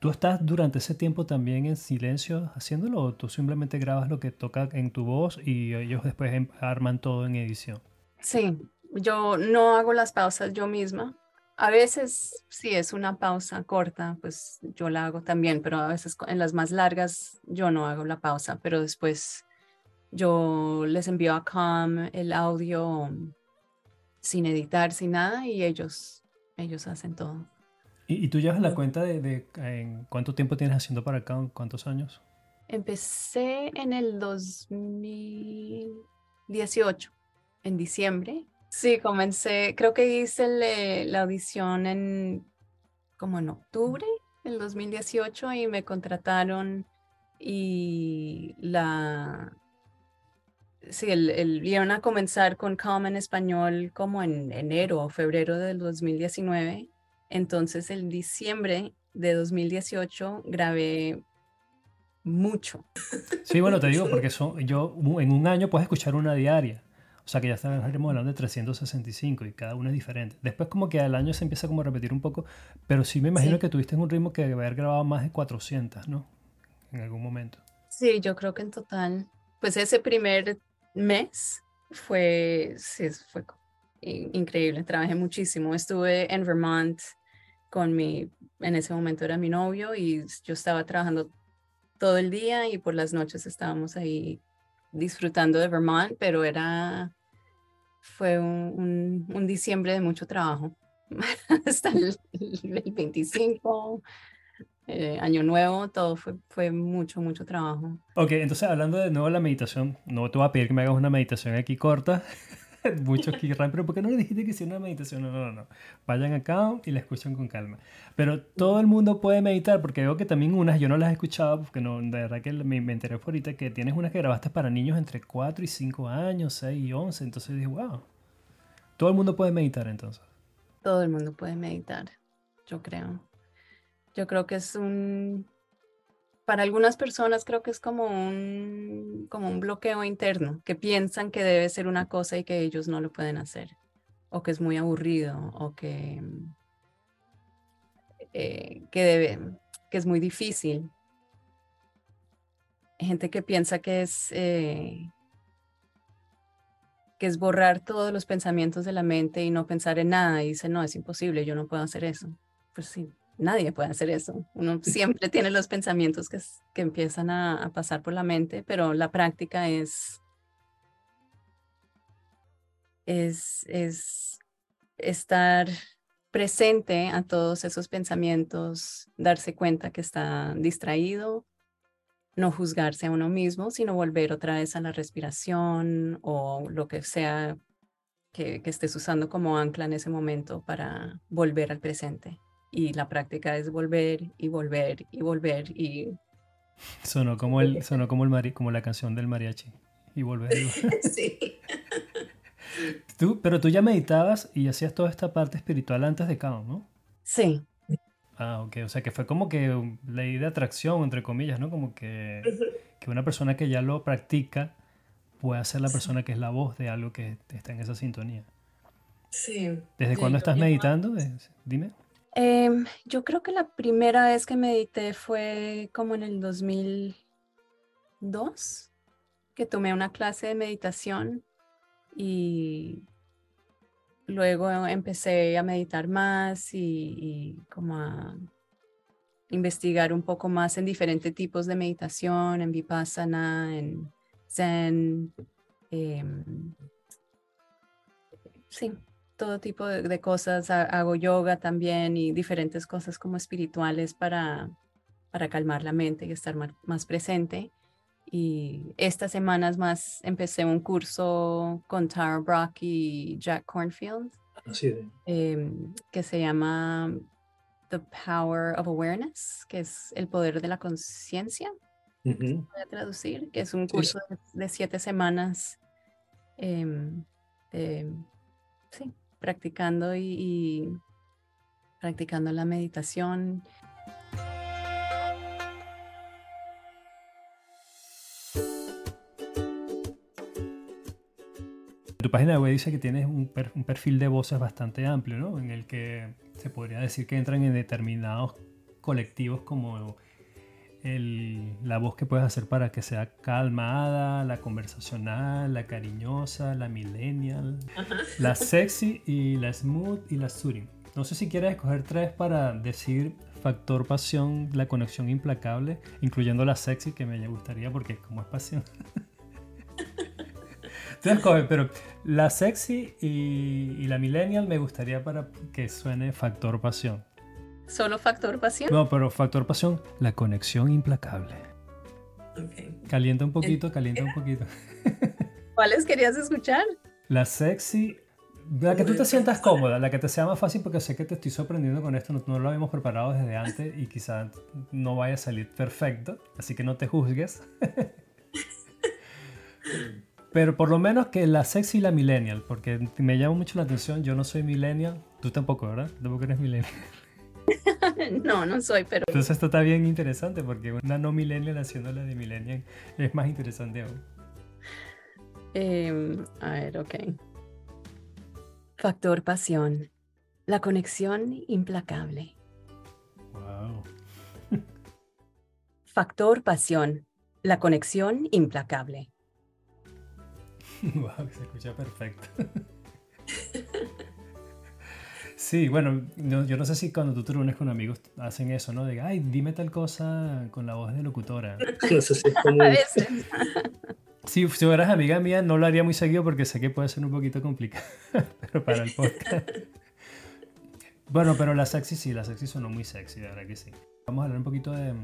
A: ¿Tú estás durante ese tiempo también en silencio haciéndolo o tú simplemente grabas lo que toca en tu voz y ellos después em, arman todo en edición?
C: Sí, yo no hago las pausas yo misma. A veces sí es una pausa corta, pues yo la hago también, pero a veces en las más largas yo no hago la pausa, pero después yo les envío a CAM el audio sin editar, sin nada, y ellos, ellos hacen todo.
A: ¿Y, tú llevas la cuenta de, en cuánto tiempo tienes haciendo para CAM? ¿Cuántos años?
C: Empecé en el 2018, en diciembre. Sí, comencé, creo que hice la audición en como en octubre del 2018 y me contrataron y la, sí, el, el, iban a comenzar con Calm en español como en enero o febrero del 2019. Entonces, en diciembre de 2018 grabé mucho.
A: Sí, bueno, te digo, porque <laughs> son, yo en un año puedes escuchar una diaria. O sea que ya estaremos hablando de 365 y cada una es diferente. Después como que al año se empieza como a repetir un poco, pero sí me imagino que tuviste un ritmo que haber grabado más de 400, ¿no? En algún momento.
C: Sí, yo creo que en total. Pues ese primer mes fue, sí, fue increíble, trabajé muchísimo. Estuve en Vermont con mi, en ese momento era mi novio y yo estaba trabajando todo el día y por las noches estábamos ahí disfrutando de Vermont, pero era, fue un, un, diciembre de mucho trabajo. <laughs> hasta el, el 25, eh, Año Nuevo, todo fue, fue mucho, mucho trabajo.
A: Ok, entonces hablando de nuevo de la meditación, no te voy a pedir que me hagas una meditación aquí corta. <laughs> <laughs> Muchos querrán, pero ¿por qué no le dijiste que hiciera una meditación? No, no, no, no. Vayan acá y la escuchan con calma. Pero todo el mundo puede meditar, porque veo que también unas, yo no las he escuchado, porque no, de verdad que me, me enteré por ahorita que tienes unas que grabaste para niños entre 4 y 5 años, 6 y 11. Entonces dije, wow. Todo el mundo puede meditar entonces.
C: Todo el mundo puede meditar, yo creo. Yo creo que es un, para algunas personas creo que es como un, como un bloqueo interno, que piensan que debe ser una cosa y que ellos no lo pueden hacer, o que es muy aburrido, o que, eh, que, debe, que es muy difícil. Gente que piensa que es, eh, que es borrar todos los pensamientos de la mente y no pensar en nada y dice, no, es imposible, yo no puedo hacer eso. Pues sí, nadie puede hacer eso. Uno <laughs> siempre tiene los pensamientos que, que empiezan a, a, pasar por la mente, pero la práctica es, es, es estar presente a todos esos pensamientos, darse cuenta que está distraído, no juzgarse a uno mismo, sino volver otra vez a la respiración o lo que sea que, que estés usando como ancla en ese momento para volver al presente y la práctica es volver y volver y volver y
A: sonó como el sonó como el mari, como la canción del mariachi y volver, y volver. <laughs>
C: sí.
A: Tú pero tú ya meditabas y hacías toda esta parte espiritual antes de Cao ¿no?
C: sí.
A: Ah ok o sea que fue como que ley de atracción entre comillas no como que que una persona que ya lo practica puede ser la persona que es la voz de algo que está en esa sintonía.
C: Sí.
A: Desde cuándo estás meditando dime
C: eh, yo creo que la primera vez que medité fue como en el 2002, que tomé una clase de meditación y luego empecé a meditar más y, como a investigar un poco más en diferentes tipos de meditación, en vipassana, en zen. Eh, sí, todo tipo de, de, cosas, hago yoga también y diferentes cosas como espirituales para, para calmar la mente y estar más, más presente. Y estas semanas más empecé un curso con Tara Brock y Jack Cornfield,
D: Así
C: eh, que se llama The Power of Awareness, que es el poder de la conciencia,
D: uh -huh.
C: voy a traducir, que es un curso sí. de, de, siete semanas. Eh, eh, sí, practicando y, practicando la meditación.
A: Tu página web dice que tienes un, per, un, perfil de voces bastante amplio, ¿no? En el que se podría decir que entran en determinados colectivos como el, la voz que puedes hacer para que sea calmada, la conversacional, la cariñosa, la millennial, <laughs> la sexy y la smooth y la soothing. No sé si quieres escoger tres para decir factor pasión, la conexión implacable, incluyendo la sexy que me gustaría porque como es pasión. <laughs> Tú escoges, pero la sexy y, y la millennial me gustaría para que suene factor pasión.
C: ¿Solo factor pasión?
A: No, pero factor pasión, la conexión implacable.
C: Okay.
A: Calienta un poquito, calienta un poquito. <laughs>
C: ¿Cuáles querías escuchar?
A: La sexy, la que tú te sientas cómoda, la que te sea más fácil, porque sé que te estoy sorprendiendo con esto, no, no lo habíamos preparado desde antes y quizá no vaya a salir perfecto, así que no te juzgues. <laughs> Pero por lo menos que la sexy y la millennial, porque me llama mucho la atención, yo no soy millennial, tú tampoco, ¿verdad? Tampoco eres millennial. <laughs>
C: no, no soy, pero...
A: Entonces esto está bien interesante porque una no millennial haciendo la de millennial es más interesante aún.
C: Eh, a ver, ok. Factor pasión. La conexión implacable.
A: Wow. <laughs>
C: Factor pasión. La conexión implacable. <laughs>
A: wow, se escucha perfecto. Sí, bueno, no, yo no sé si cuando tú te reúnes con amigos hacen eso, ¿no? De, ay, dime tal cosa con la voz de locutora. <laughs>
D: No sé si es como... <laughs>
C: A veces.
A: Sí, si fueras amiga mía no lo haría muy seguido porque sé que puede ser un poquito complicado, <laughs> pero para el podcast. Bueno, pero la sexy sí, la sexy sonó muy sexy, de verdad que sí. Vamos a hablar un poquito de,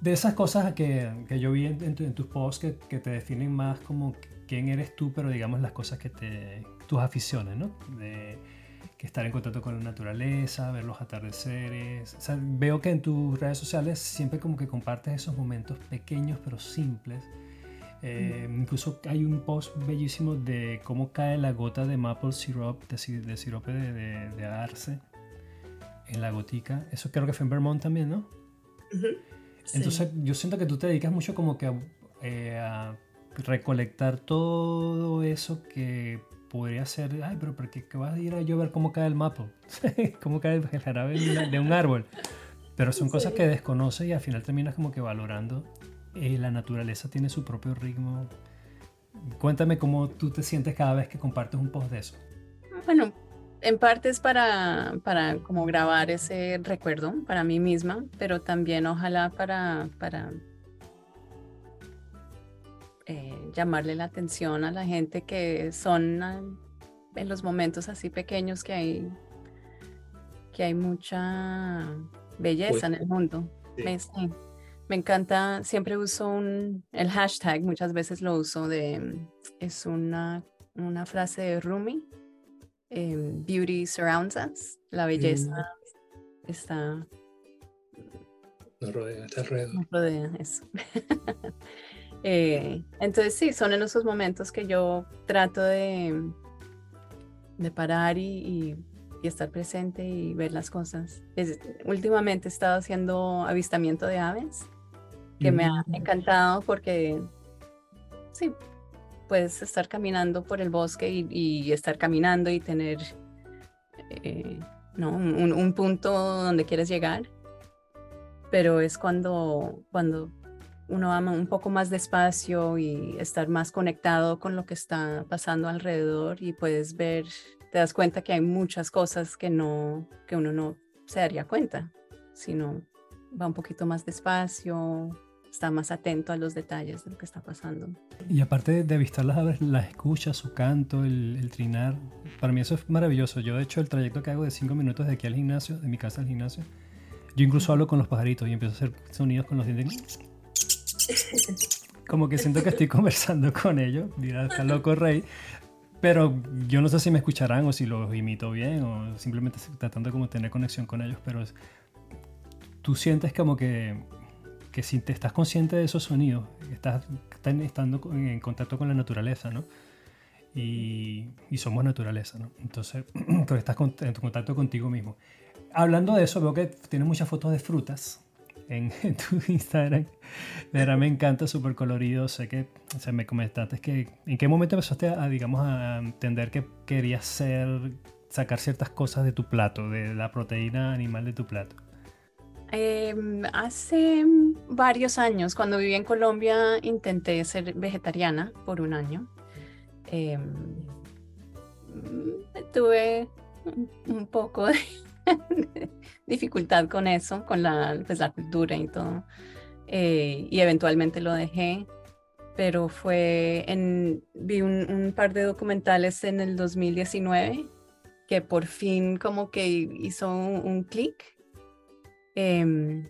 A: de esas cosas que, que yo vi en, tus posts que, que, te definen más como quién eres tú, pero digamos las cosas que te... tus aficiones, ¿no? De, que estar en contacto con la naturaleza, ver los atardeceres. O sea, veo que en tus redes sociales siempre como que compartes esos momentos pequeños pero simples. Eh, incluso hay un post bellísimo de cómo cae la gota de maple syrup, de, de sirope de, de, arce en la gotica. Eso creo que fue en Vermont también, ¿no? Entonces yo siento que tú te dedicas mucho como que eh, a recolectar todo eso que podría ser, ay, pero ¿por qué vas a ir a yo ver cómo cae el mapo? <laughs> cómo cae el <laughs> jarabe de un árbol. Pero son cosas que desconoces y al final terminas como que valorando. Eh, la naturaleza tiene su propio ritmo. Cuéntame cómo tú te sientes cada vez que compartes un post de eso.
C: Bueno, en parte es para, para como grabar ese recuerdo para mí misma, pero también ojalá para, para eh, llamarle la atención a la gente que son ah, en los momentos así pequeños que hay, que hay mucha belleza en el mundo. Me, encanta, siempre uso un, el hashtag, muchas veces lo uso de, es una, una frase de Rumi, em, Beauty surrounds us, la belleza mm. está...
D: Nos rodea, está alrededor.
C: Nos rodea, eso. <laughs> Eh, entonces sí, son en esos momentos que yo trato de, de parar y, estar presente y ver las cosas. últimamente he estado haciendo avistamiento de aves, que me ha mm. encantado porque sí, puedes estar caminando por el bosque y, estar caminando y tener eh, ¿no? un, un, punto donde quieres llegar. Pero es cuando, cuando uno ama un poco más despacio y estar más conectado con lo que está pasando alrededor y puedes ver, te das cuenta que hay muchas cosas que no, que uno no se daría cuenta, sino va un poquito más despacio, está más atento a los detalles de lo que está pasando.
A: Y aparte de avistar las aves, las escuchas, su canto, el, el, trinar, para mí eso es maravilloso. Yo de hecho el trayecto que hago de cinco minutos de aquí al gimnasio, de mi casa al gimnasio, yo incluso hablo con los pajaritos y empiezo a hacer sonidos con los dientes como que siento que estoy <laughs> conversando con ellos, dirá, está loco Rey, pero yo no sé si me escucharán o si los imito bien o simplemente tratando como tener conexión con ellos, pero tú sientes como que, que si te estás consciente de esos sonidos, estás, estando en contacto con la naturaleza, ¿no? Y, y somos naturaleza, ¿no? Entonces, <clears throat> estás en contacto contigo mismo. Hablando de eso, veo que tienes muchas fotos de frutas en, <laughs> tu Instagram. De verdad me encanta, súper colorido. Sé que, o sea, me comentaste que en qué momento empezaste a, digamos, a entender que querías ser, sacar ciertas cosas de tu plato, de la proteína animal de tu plato.
C: Em, hace varios años, cuando viví en Colombia, intenté ser vegetariana por un año. Em, tuve un poco de <laughs> dificultad con eso, con la, pues, la cultura y todo. Eh, y eventualmente lo dejé, pero fue en, vi un, par de documentales en el 2019 que por fin como que hizo un, clic. Em,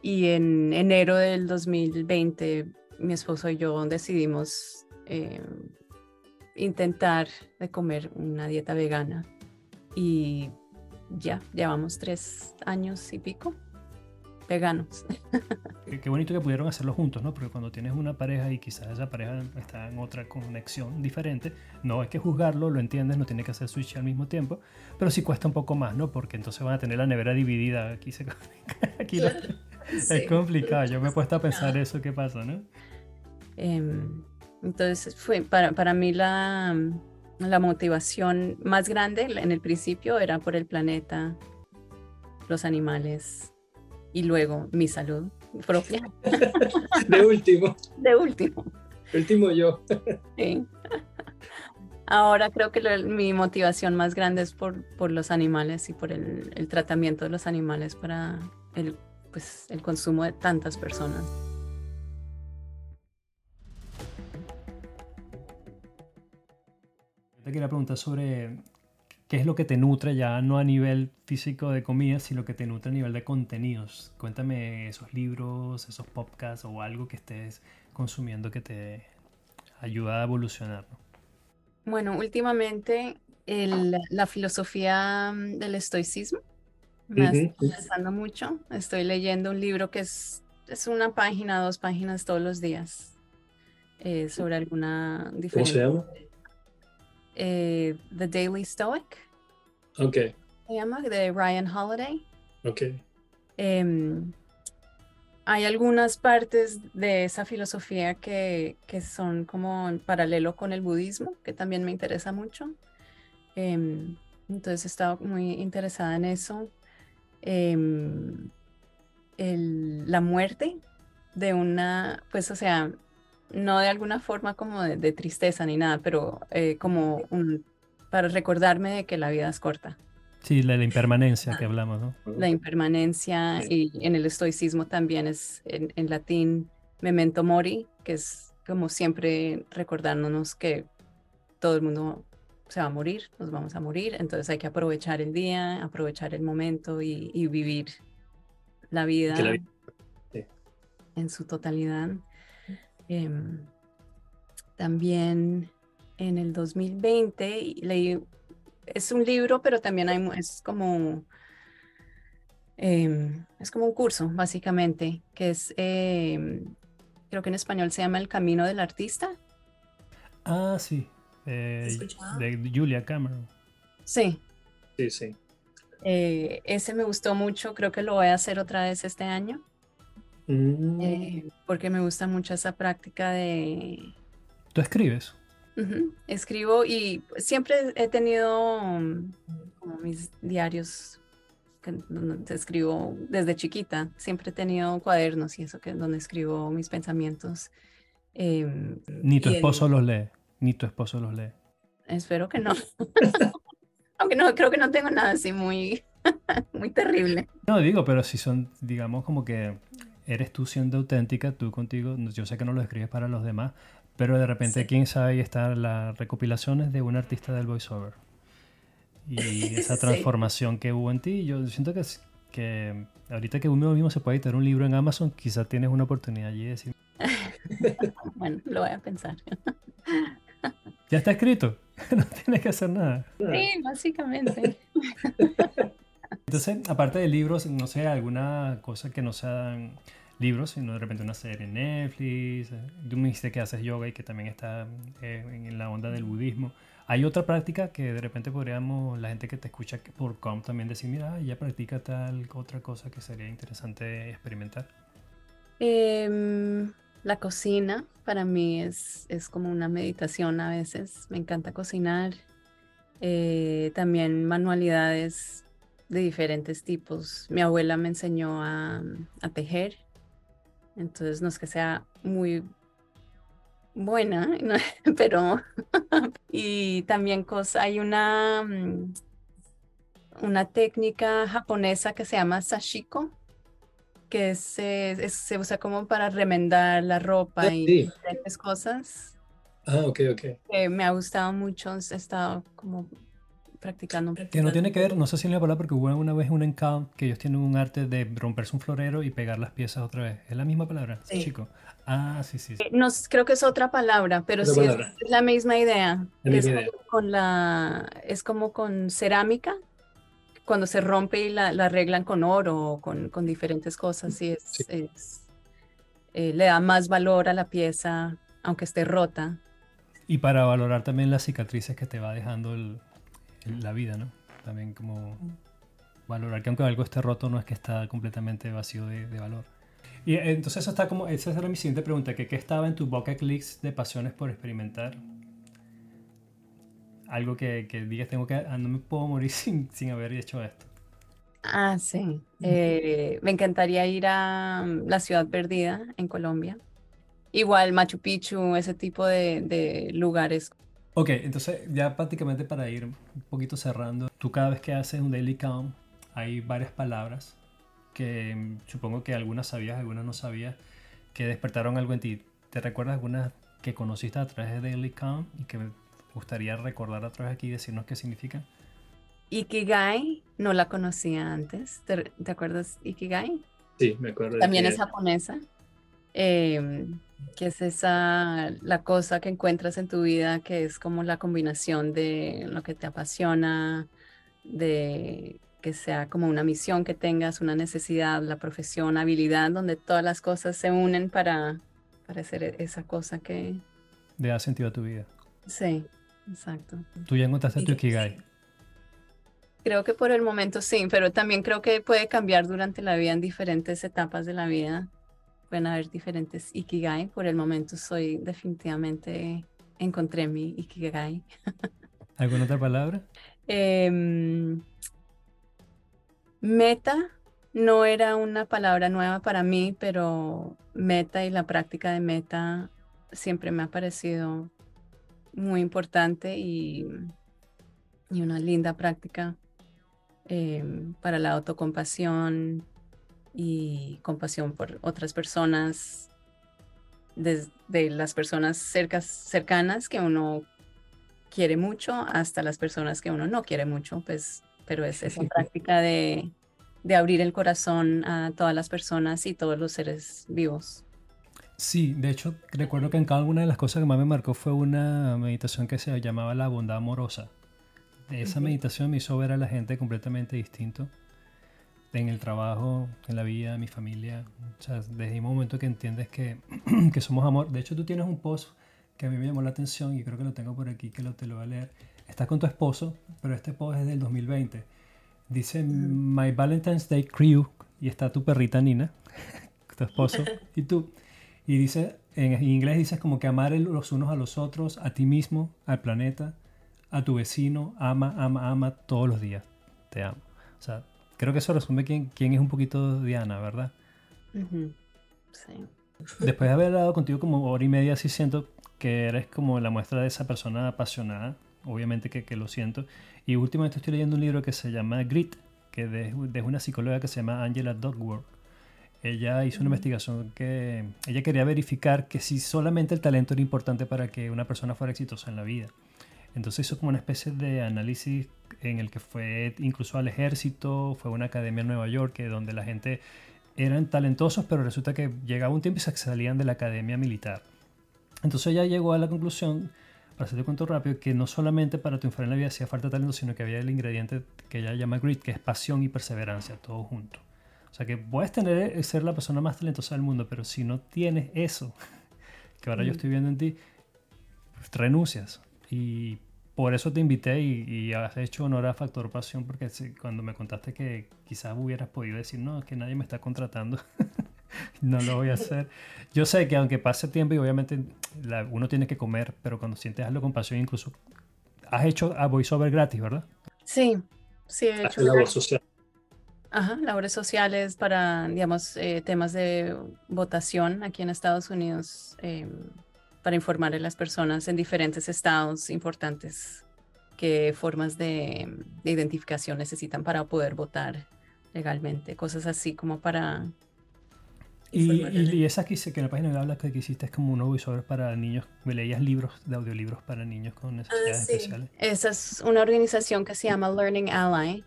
C: y en enero del 2020 mi esposo y yo decidimos em, intentar de comer una dieta vegana y ya llevamos tres años y pico veganos.
A: Qué, bonito que pudieron hacerlo juntos, ¿no? Porque cuando tienes una pareja y quizás esa pareja está en otra conexión diferente, no hay que juzgarlo, lo entiendes, no tiene que hacer switch al mismo tiempo, pero sí cuesta un poco más, ¿no? Porque entonces van a tener la nevera dividida. Aquí, se, aquí es complicado. Yo me he puesto a pensar eso, ¿qué pasa, no?
C: Em, entonces, fue para, para mí la la motivación más grande en el principio era por el planeta, los animales y luego mi salud propia. <laughs>
D: De último.
C: De último.
D: Último yo.
C: Sí. Ahora creo que mi motivación más grande es por, por los animales y por el, el, tratamiento de los animales para el, pues, el consumo de tantas personas.
A: Te quería preguntar sobre qué es lo que te nutre ya no a nivel físico de comida, sino que te nutre a nivel de contenidos. Cuéntame esos libros, esos podcasts o algo que estés consumiendo que te ayuda a evolucionar.
C: Bueno, últimamente la filosofía mm, del estoicismo me está interesando mucho. Estoy leyendo un libro que es, es una página, dos páginas todos los días eh, sobre alguna
D: diferencia. ¿Cómo se llama?
C: Eh, The Daily Stoic.
D: Ok.
C: Se llama, de Ryan Holiday.
D: Ok.
C: Em, hay algunas partes de esa filosofía que, que, son como en paralelo con el budismo, que también me interesa mucho. Em, entonces he estado muy interesada en eso. Em, la muerte de una, pues o sea, no de alguna forma como de, tristeza ni nada, pero eh, como un, para recordarme de que la vida es corta.
A: Sí, la, impermanencia que hablamos, ¿no?
C: La impermanencia y en el estoicismo también es en, en, latín memento mori, que es como siempre recordándonos que todo el mundo se va a morir, nos vamos a morir, entonces hay que aprovechar el día, aprovechar el momento y, y vivir la vida, en su totalidad. Em, también en el 2020 leí, es un libro, pero también hay, es como, em, es como un curso, básicamente, que es, em, creo que en español se llama El Camino del Artista.
A: Ah, sí, eh, de Julia Cameron.
C: Sí.
D: Sí, sí.
C: Eh, ese me gustó mucho, creo que lo voy a hacer otra vez este año.
D: Mm.
C: Eh, porque me gusta mucho esa práctica de...
A: ¿Tú escribes?
C: Escribo y siempre he tenido mm, como mis diarios que, donde escribo desde chiquita. Siempre he tenido cuadernos y eso que donde escribo mis pensamientos. Em,
A: ni tu esposo los lee, ni tu esposo los lee.
C: Espero que no. <laughs> Aunque no, creo que no tengo nada así muy, <laughs> muy terrible.
A: No, digo, pero si son, digamos, como que eres tú siendo auténtica, tú contigo, yo sé que no lo escribes para los demás, pero de repente, quién sabe, ahí están las recopilaciones de un artista del voiceover. Y <laughs> esa transformación que hubo en ti, yo siento que, que ahorita que uno mismo se puede editar un libro en Amazon, quizás tienes una oportunidad allí de decir... <laughs>
C: bueno, lo voy a pensar. <laughs>
A: ya está escrito, no tienes que hacer nada.
C: Sí, básicamente.
A: Entonces, aparte de libros, no sé, alguna cosa que no sean libros, sino de repente una serie en Netflix. Eh, tú me dijiste que haces yoga y que también está eh, en la onda del budismo. ¿Hay otra práctica que de repente podríamos, la gente que te escucha por com también decir, mira, ya practica tal otra cosa que sería interesante experimentar?
C: Em, la cocina para mí es, es como una meditación a veces. Me encanta cocinar. Eh, también manualidades de diferentes tipos. Mi abuela me enseñó a, tejer, entonces no es que sea muy buena, <laughs> pero <laughs> y también cosa, hay una, mm, una técnica japonesa que se llama sashiko, que se, se usa como para remendar la ropa ah, y diferentes cosas.
D: Ah, ok, ok.
C: Que me ha gustado mucho, he estado como practicando,
A: Que no tiene que ver, no sé si es la palabra, porque hubo una vez un encount que ellos tienen un arte de romperse un florero y pegar las piezas otra vez. ¿Es la misma palabra, sí. chico? Ah, sí, sí.
C: Eh, no, creo que es otra palabra, pero sí Es, la misma idea. es, Con la, es como con cerámica, cuando se rompe y la, arreglan con oro o con, con diferentes cosas, sí, es, eh, le da más valor a la pieza, aunque esté rota.
A: Y para valorar también las cicatrices que te va dejando el, la vida, ¿no? También como valorar que aunque algo esté roto no es que está completamente vacío de, valor. Y eh, entonces eso está como, esa era mi siguiente pregunta, que qué estaba en tu bucket list de pasiones por experimentar? Algo que, que digas, tengo que, ah, no me puedo morir <laughs> sin, sin haber hecho esto.
C: Ah, sí. Eh, me encantaría ir a mm, la ciudad perdida en Colombia. Igual Machu Picchu, ese tipo de, de lugares
A: Ok, entonces ya prácticamente para ir un poquito cerrando, tú cada vez que haces un daily count hay varias palabras que mm, supongo que algunas sabías, algunas no sabías, que despertaron algo en ti. ¿Te recuerdas algunas que conociste a través de Daily Count y que me gustaría recordar a través de aquí y decirnos qué significan?
C: Ikigai, no la conocía antes. ¿Te, te acuerdas Ikigai?
D: Sí, me acuerdo. de
C: También
D: que-
C: es japonesa. em, que es esa, la cosa que encuentras en tu vida, que es como la combinación de lo que te apasiona, de que sea como una misión que tengas, una necesidad, la profesión, habilidad, donde todas las cosas se unen para, para hacer e- esa cosa que...
A: Le da sentido a tu vida.
C: Sí, exacto.
A: Tú ya encontraste tu. Ikigai.
C: Creo que por el momento sí, pero también creo que puede cambiar durante la vida en diferentes etapas de la vida. Pueden haber diferentes Ikigai. Por el momento soy definitivamente, encontré mi Ikigai. <laughs>
A: ¿Alguna otra palabra?
C: Em, meta no era una palabra nueva para mí, pero meta y la práctica de meta siempre me ha parecido muy importante y, y una linda práctica em, para la autocompasión y compasión por otras personas, desde las personas cercas, cercanas que uno quiere mucho hasta las personas que uno no quiere mucho, pues, pero es esa práctica de, de abrir el corazón a todas las personas y todos los seres vivos.
A: Sí, de hecho, recuerdo que en cada una de las cosas que más me marcó fue una meditación que se llamaba la bondad amorosa. Esa meditación me hizo ver a la gente completamente distinto en el trabajo, en la vida, mi familia. O sea, desde el momento que entiendes que, <clears throat> que somos amor. De hecho, tú tienes un post que a mí me llamó la atención y creo que lo tengo por aquí, que lo, te lo voy a leer. Estás con tu esposo, pero este post es del 2020. Dice My Valentine's Day Crew y está tu perrita Nina, <laughs> tu esposo y tú. Y dice, en inglés dices como que amar los unos a los otros, a ti mismo, al planeta, a tu vecino, ama, ama, ama todos los días. Te amo. O sea, creo que eso resume quién, quién es un poquito Diana, ¿verdad?
C: Sí.
A: Después de haber hablado contigo como hora y media, sí siento que eres como la muestra de esa persona apasionada. Obviamente que, que lo siento. Y últimamente estoy leyendo un libro que se llama Grit, que de, de una psicóloga que se llama Angela Duckworth. Ella hizo una investigación que ella quería verificar que si solamente el talento era importante para que una persona fuera exitosa en la vida. Entonces hizo como una especie de análisis en el que fue incluso al ejército, fue a una academia en Nueva York, que donde la gente eran talentosos, pero resulta que llegaba un tiempo y se salían de la academia militar. Entonces ella llegó a la conclusión, para hacerte cuento rápido, que no solamente para triunfar en la vida hacía falta talento, sino que había el ingrediente que ella llama grit, que es pasión y perseverancia, todo junto. O sea que puedes tener, ser la persona más talentosa del mundo, pero si no tienes eso, <laughs> que ahora yo
C: Mm.
A: estoy viendo en ti, pues renuncias. Y por eso te invité y, y has hecho honor a Factor Pasión, porque cuando me contaste que quizás hubieras podido decir, no, es que nadie me está contratando, <laughs> no lo voy a <laughs> hacer. Yo sé que aunque pase tiempo y obviamente la- uno tiene que comer, pero cuando sientes algo con pasión, incluso has hecho a voiceover gratis, ¿verdad?
C: Sí, sí, he
D: Hace
C: hecho
D: labor
C: labor-
D: social.
C: Ajá, labores sociales para, digamos, eh, temas de votación aquí en Estados Unidos, em, para informar a las personas en diferentes estados importantes qué formas de, de identificación necesitan para poder votar legalmente, cosas así como para...
A: Y, y, esa que, que en la página que hablas que hiciste es como unos voiceovers para niños, me leías libros de audiolibros para niños con
C: Ah,
A: necesidades
C: sí.
A: especiales.
C: Esa es una organización que se llama Learning Ally.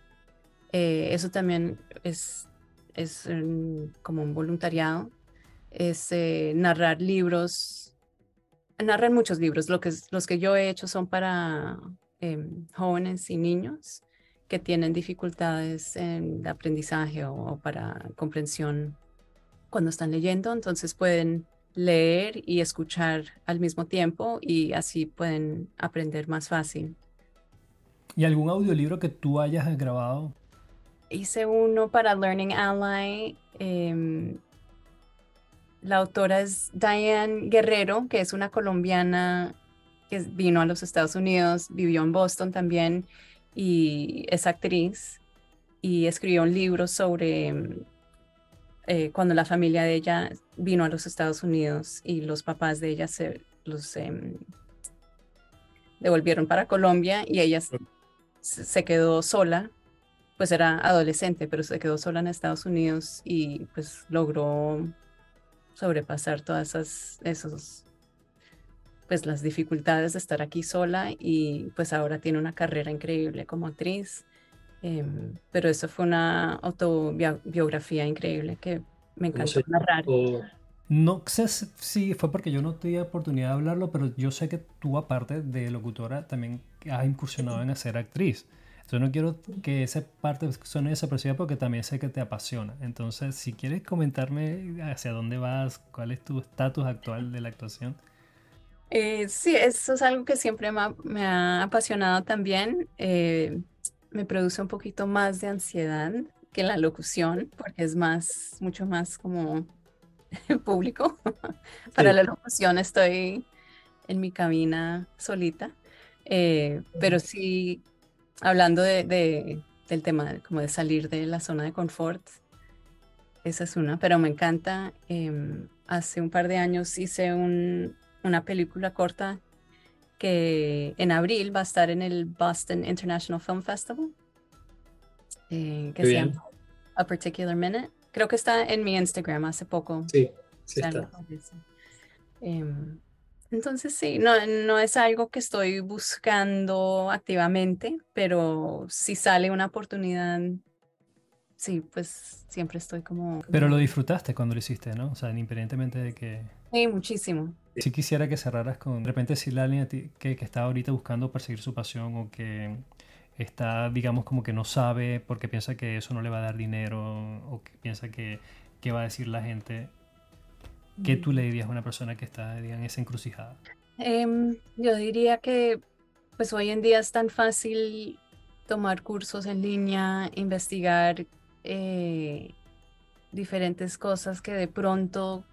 C: Eh, eso también es, es un- como un voluntariado. Es eh, narrar libros. Narran muchos libros. Lo que, los que yo he hecho son para em, jóvenes y niños que tienen dificultades en el aprendizaje o, o para comprensión cuando están leyendo. Entonces pueden leer y escuchar al mismo tiempo y así pueden aprender más fácil.
A: ¿Y algún audiolibro que tú hayas grabado?
C: Hice uno para Learning Ally. em, la autora es Diane Guerrero, que es una colombiana que vino a los Estados Unidos, vivió en Boston también y es actriz y escribió un libro sobre eh, cuando la familia de ella vino a los Estados Unidos y los papás de ella se los em, devolvieron para Colombia y ella se quedó sola, pues era adolescente, pero se quedó sola en Estados Unidos y pues logró sobrepasar todas esas, esos, pues las dificultades de estar aquí sola y pues ahora tiene una carrera increíble como actriz Em, pero eso fue una autobiografía increíble que me
D: ¿Cómo
C: encantó narrar.
A: No sé si si fue porque yo no tuve oportunidad de hablarlo, pero yo sé que tú, aparte de locutora, también has incursionado en hacer actriz. Entonces no quiero que esa parte suene desaparecida porque también sé que te apasiona. Entonces, si quieres comentarme hacia dónde vas, cuál es tu estatus actual de la actuación.
C: Eh, sí, eso es algo que siempre me ha, me ha apasionado también. Eh, me produce un poquito más de ansiedad que la locución, porque es más, mucho más como <laughs> público. <laughs> Para
D: Sí.
C: la locución estoy en mi cabina solita, Eh, pero sí, hablando de, de- del tema como de salir de la zona de confort, esa es una, pero me encanta. em, hace un par de años hice un- una película corta que en abril va a estar en el Boston International Film Festival, eh, que se
D: bien.
C: llama A Particular Minute. Creo que está en mi Instagram hace poco.
D: Sí, sí está.
C: Entonces sí, no, no es algo que estoy buscando activamente, pero si sale una oportunidad, sí, pues siempre estoy como...
A: Pero lo disfrutaste cuando lo hiciste, ¿no? O sea, independientemente de que...
C: Sí, muchísimo.
A: Si quisiera que cerraras con, de repente decirle a alguien a ti que, que está ahorita buscando perseguir su pasión o que está, digamos, como que no sabe porque piensa que eso no le va a dar dinero o que piensa que, que va a decir la gente, ¿qué tú le dirías a una persona que está, diga, en esa encrucijada?
C: Em, yo diría que pues hoy en día es tan fácil tomar cursos en línea, investigar eh, diferentes cosas que de pronto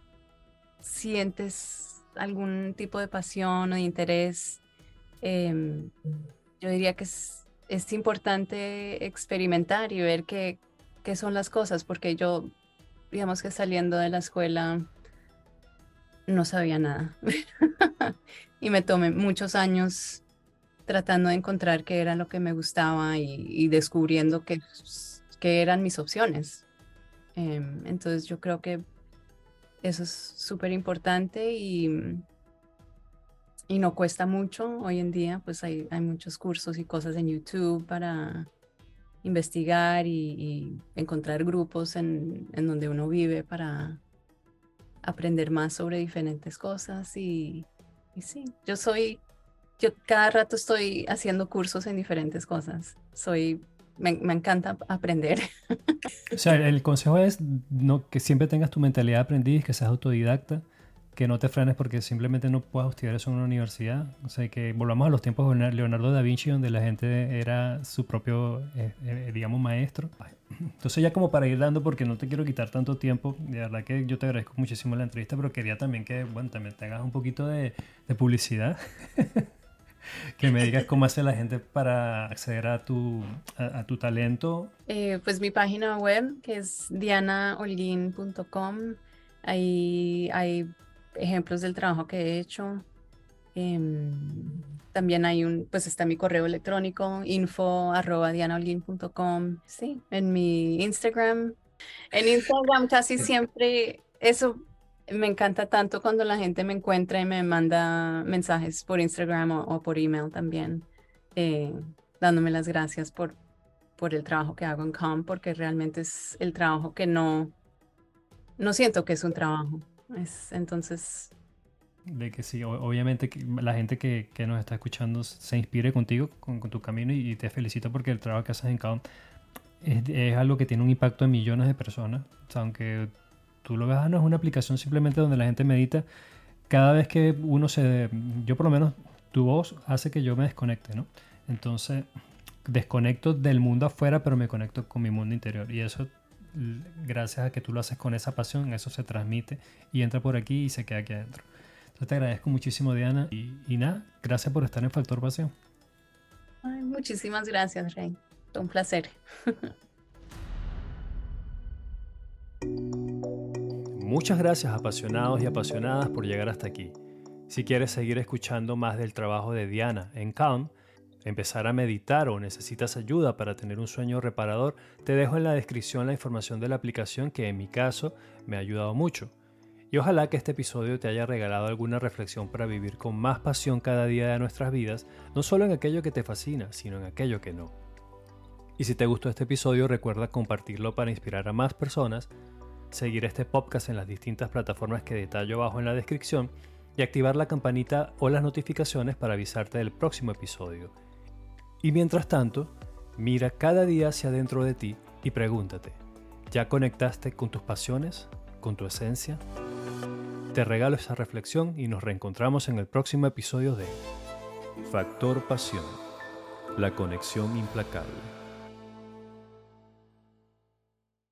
C: sientes algún tipo de pasión o de interés. Em, yo diría que es, es importante experimentar y ver qué, qué son las cosas, porque yo, digamos que saliendo de la escuela, no sabía nada. <laughs> y me tomé muchos años tratando de encontrar qué era lo que me gustaba y, descubriendo qué, qué eran mis opciones. Em, entonces yo creo que eso es súper importante y, y no cuesta mucho. Hoy en día pues hay, hay muchos cursos y cosas en YouTube para investigar y, y encontrar grupos en, en donde uno vive para aprender más sobre diferentes cosas y, y sí, yo soy, yo cada rato estoy haciendo cursos en diferentes cosas. Soy, me, me encanta aprender.
A: O sea, el consejo es no, que siempre tengas tu mentalidad aprendiz, que seas autodidacta, que no te frenes porque simplemente no puedas estudiar eso en una universidad. O sea, que volvamos a los tiempos de Leonardo da Vinci, donde la gente era su propio, eh, eh, digamos, maestro. Entonces ya como para ir dando, porque no te quiero quitar tanto tiempo, de verdad que yo te agradezco muchísimo la entrevista, pero quería también que, bueno, también tengas un poquito de, de publicidad. <laughs> que me digas cómo hace la gente para acceder a tu, a, a tu talento.
C: Eh, pues mi página web, que es dianaholguin.com, ahí hay ejemplos del trabajo que he hecho. Em, también hay un, pues está mi correo electrónico, info arroba. Sí, en mi Instagram. En Instagram casi siempre, eso me encanta tanto cuando la gente me encuentra y me manda mensajes por Instagram o, o por email también, eh, dándome las gracias por, por el trabajo que hago en COM, porque realmente es el trabajo que no, no siento que es un trabajo. Es, entonces,
A: De que sí, obviamente la gente que, que nos está escuchando se inspire contigo, con, con tu camino y, y te felicito porque el trabajo que haces en Calm es, es algo que tiene un impacto en millones de personas. O sea, aunque tú lo veas, no es una aplicación simplemente donde la gente medita. Cada vez que uno se... Yo por lo menos, tu voz hace que yo me desconecte, ¿no? Entonces, desconecto del mundo afuera, pero me conecto con mi mundo interior. Y eso, gracias a que tú lo haces con esa pasión, eso se transmite y entra por aquí y se queda aquí adentro. Entonces te agradezco muchísimo, Diana. Y, y nada, gracias por estar en Factor Pasión.
C: ay, muchísimas gracias, Rey. Un placer. <laughs>
A: Muchas gracias apasionados y apasionadas por llegar hasta aquí. Si quieres seguir escuchando más del trabajo de Diana en Calm, empezar a meditar o necesitas ayuda para tener un sueño reparador, te dejo en la descripción la información de la aplicación que en mi caso me ha ayudado mucho. Y ojalá que este episodio te haya regalado alguna reflexión para vivir con más pasión cada día de nuestras vidas, no solo en aquello que te fascina, sino en aquello que no. Y si te gustó este episodio, recuerda compartirlo para inspirar a más personas, seguir este podcast en las distintas plataformas que detallo abajo en la descripción y activar la campanita o las notificaciones para avisarte del próximo episodio. Y mientras tanto, mira cada día hacia adentro de ti y pregúntate, ¿ya conectaste con tus pasiones? ¿Con tu esencia? Te regalo esa reflexión y nos reencontramos en el próximo episodio de Factor Pasión, la conexión implacable.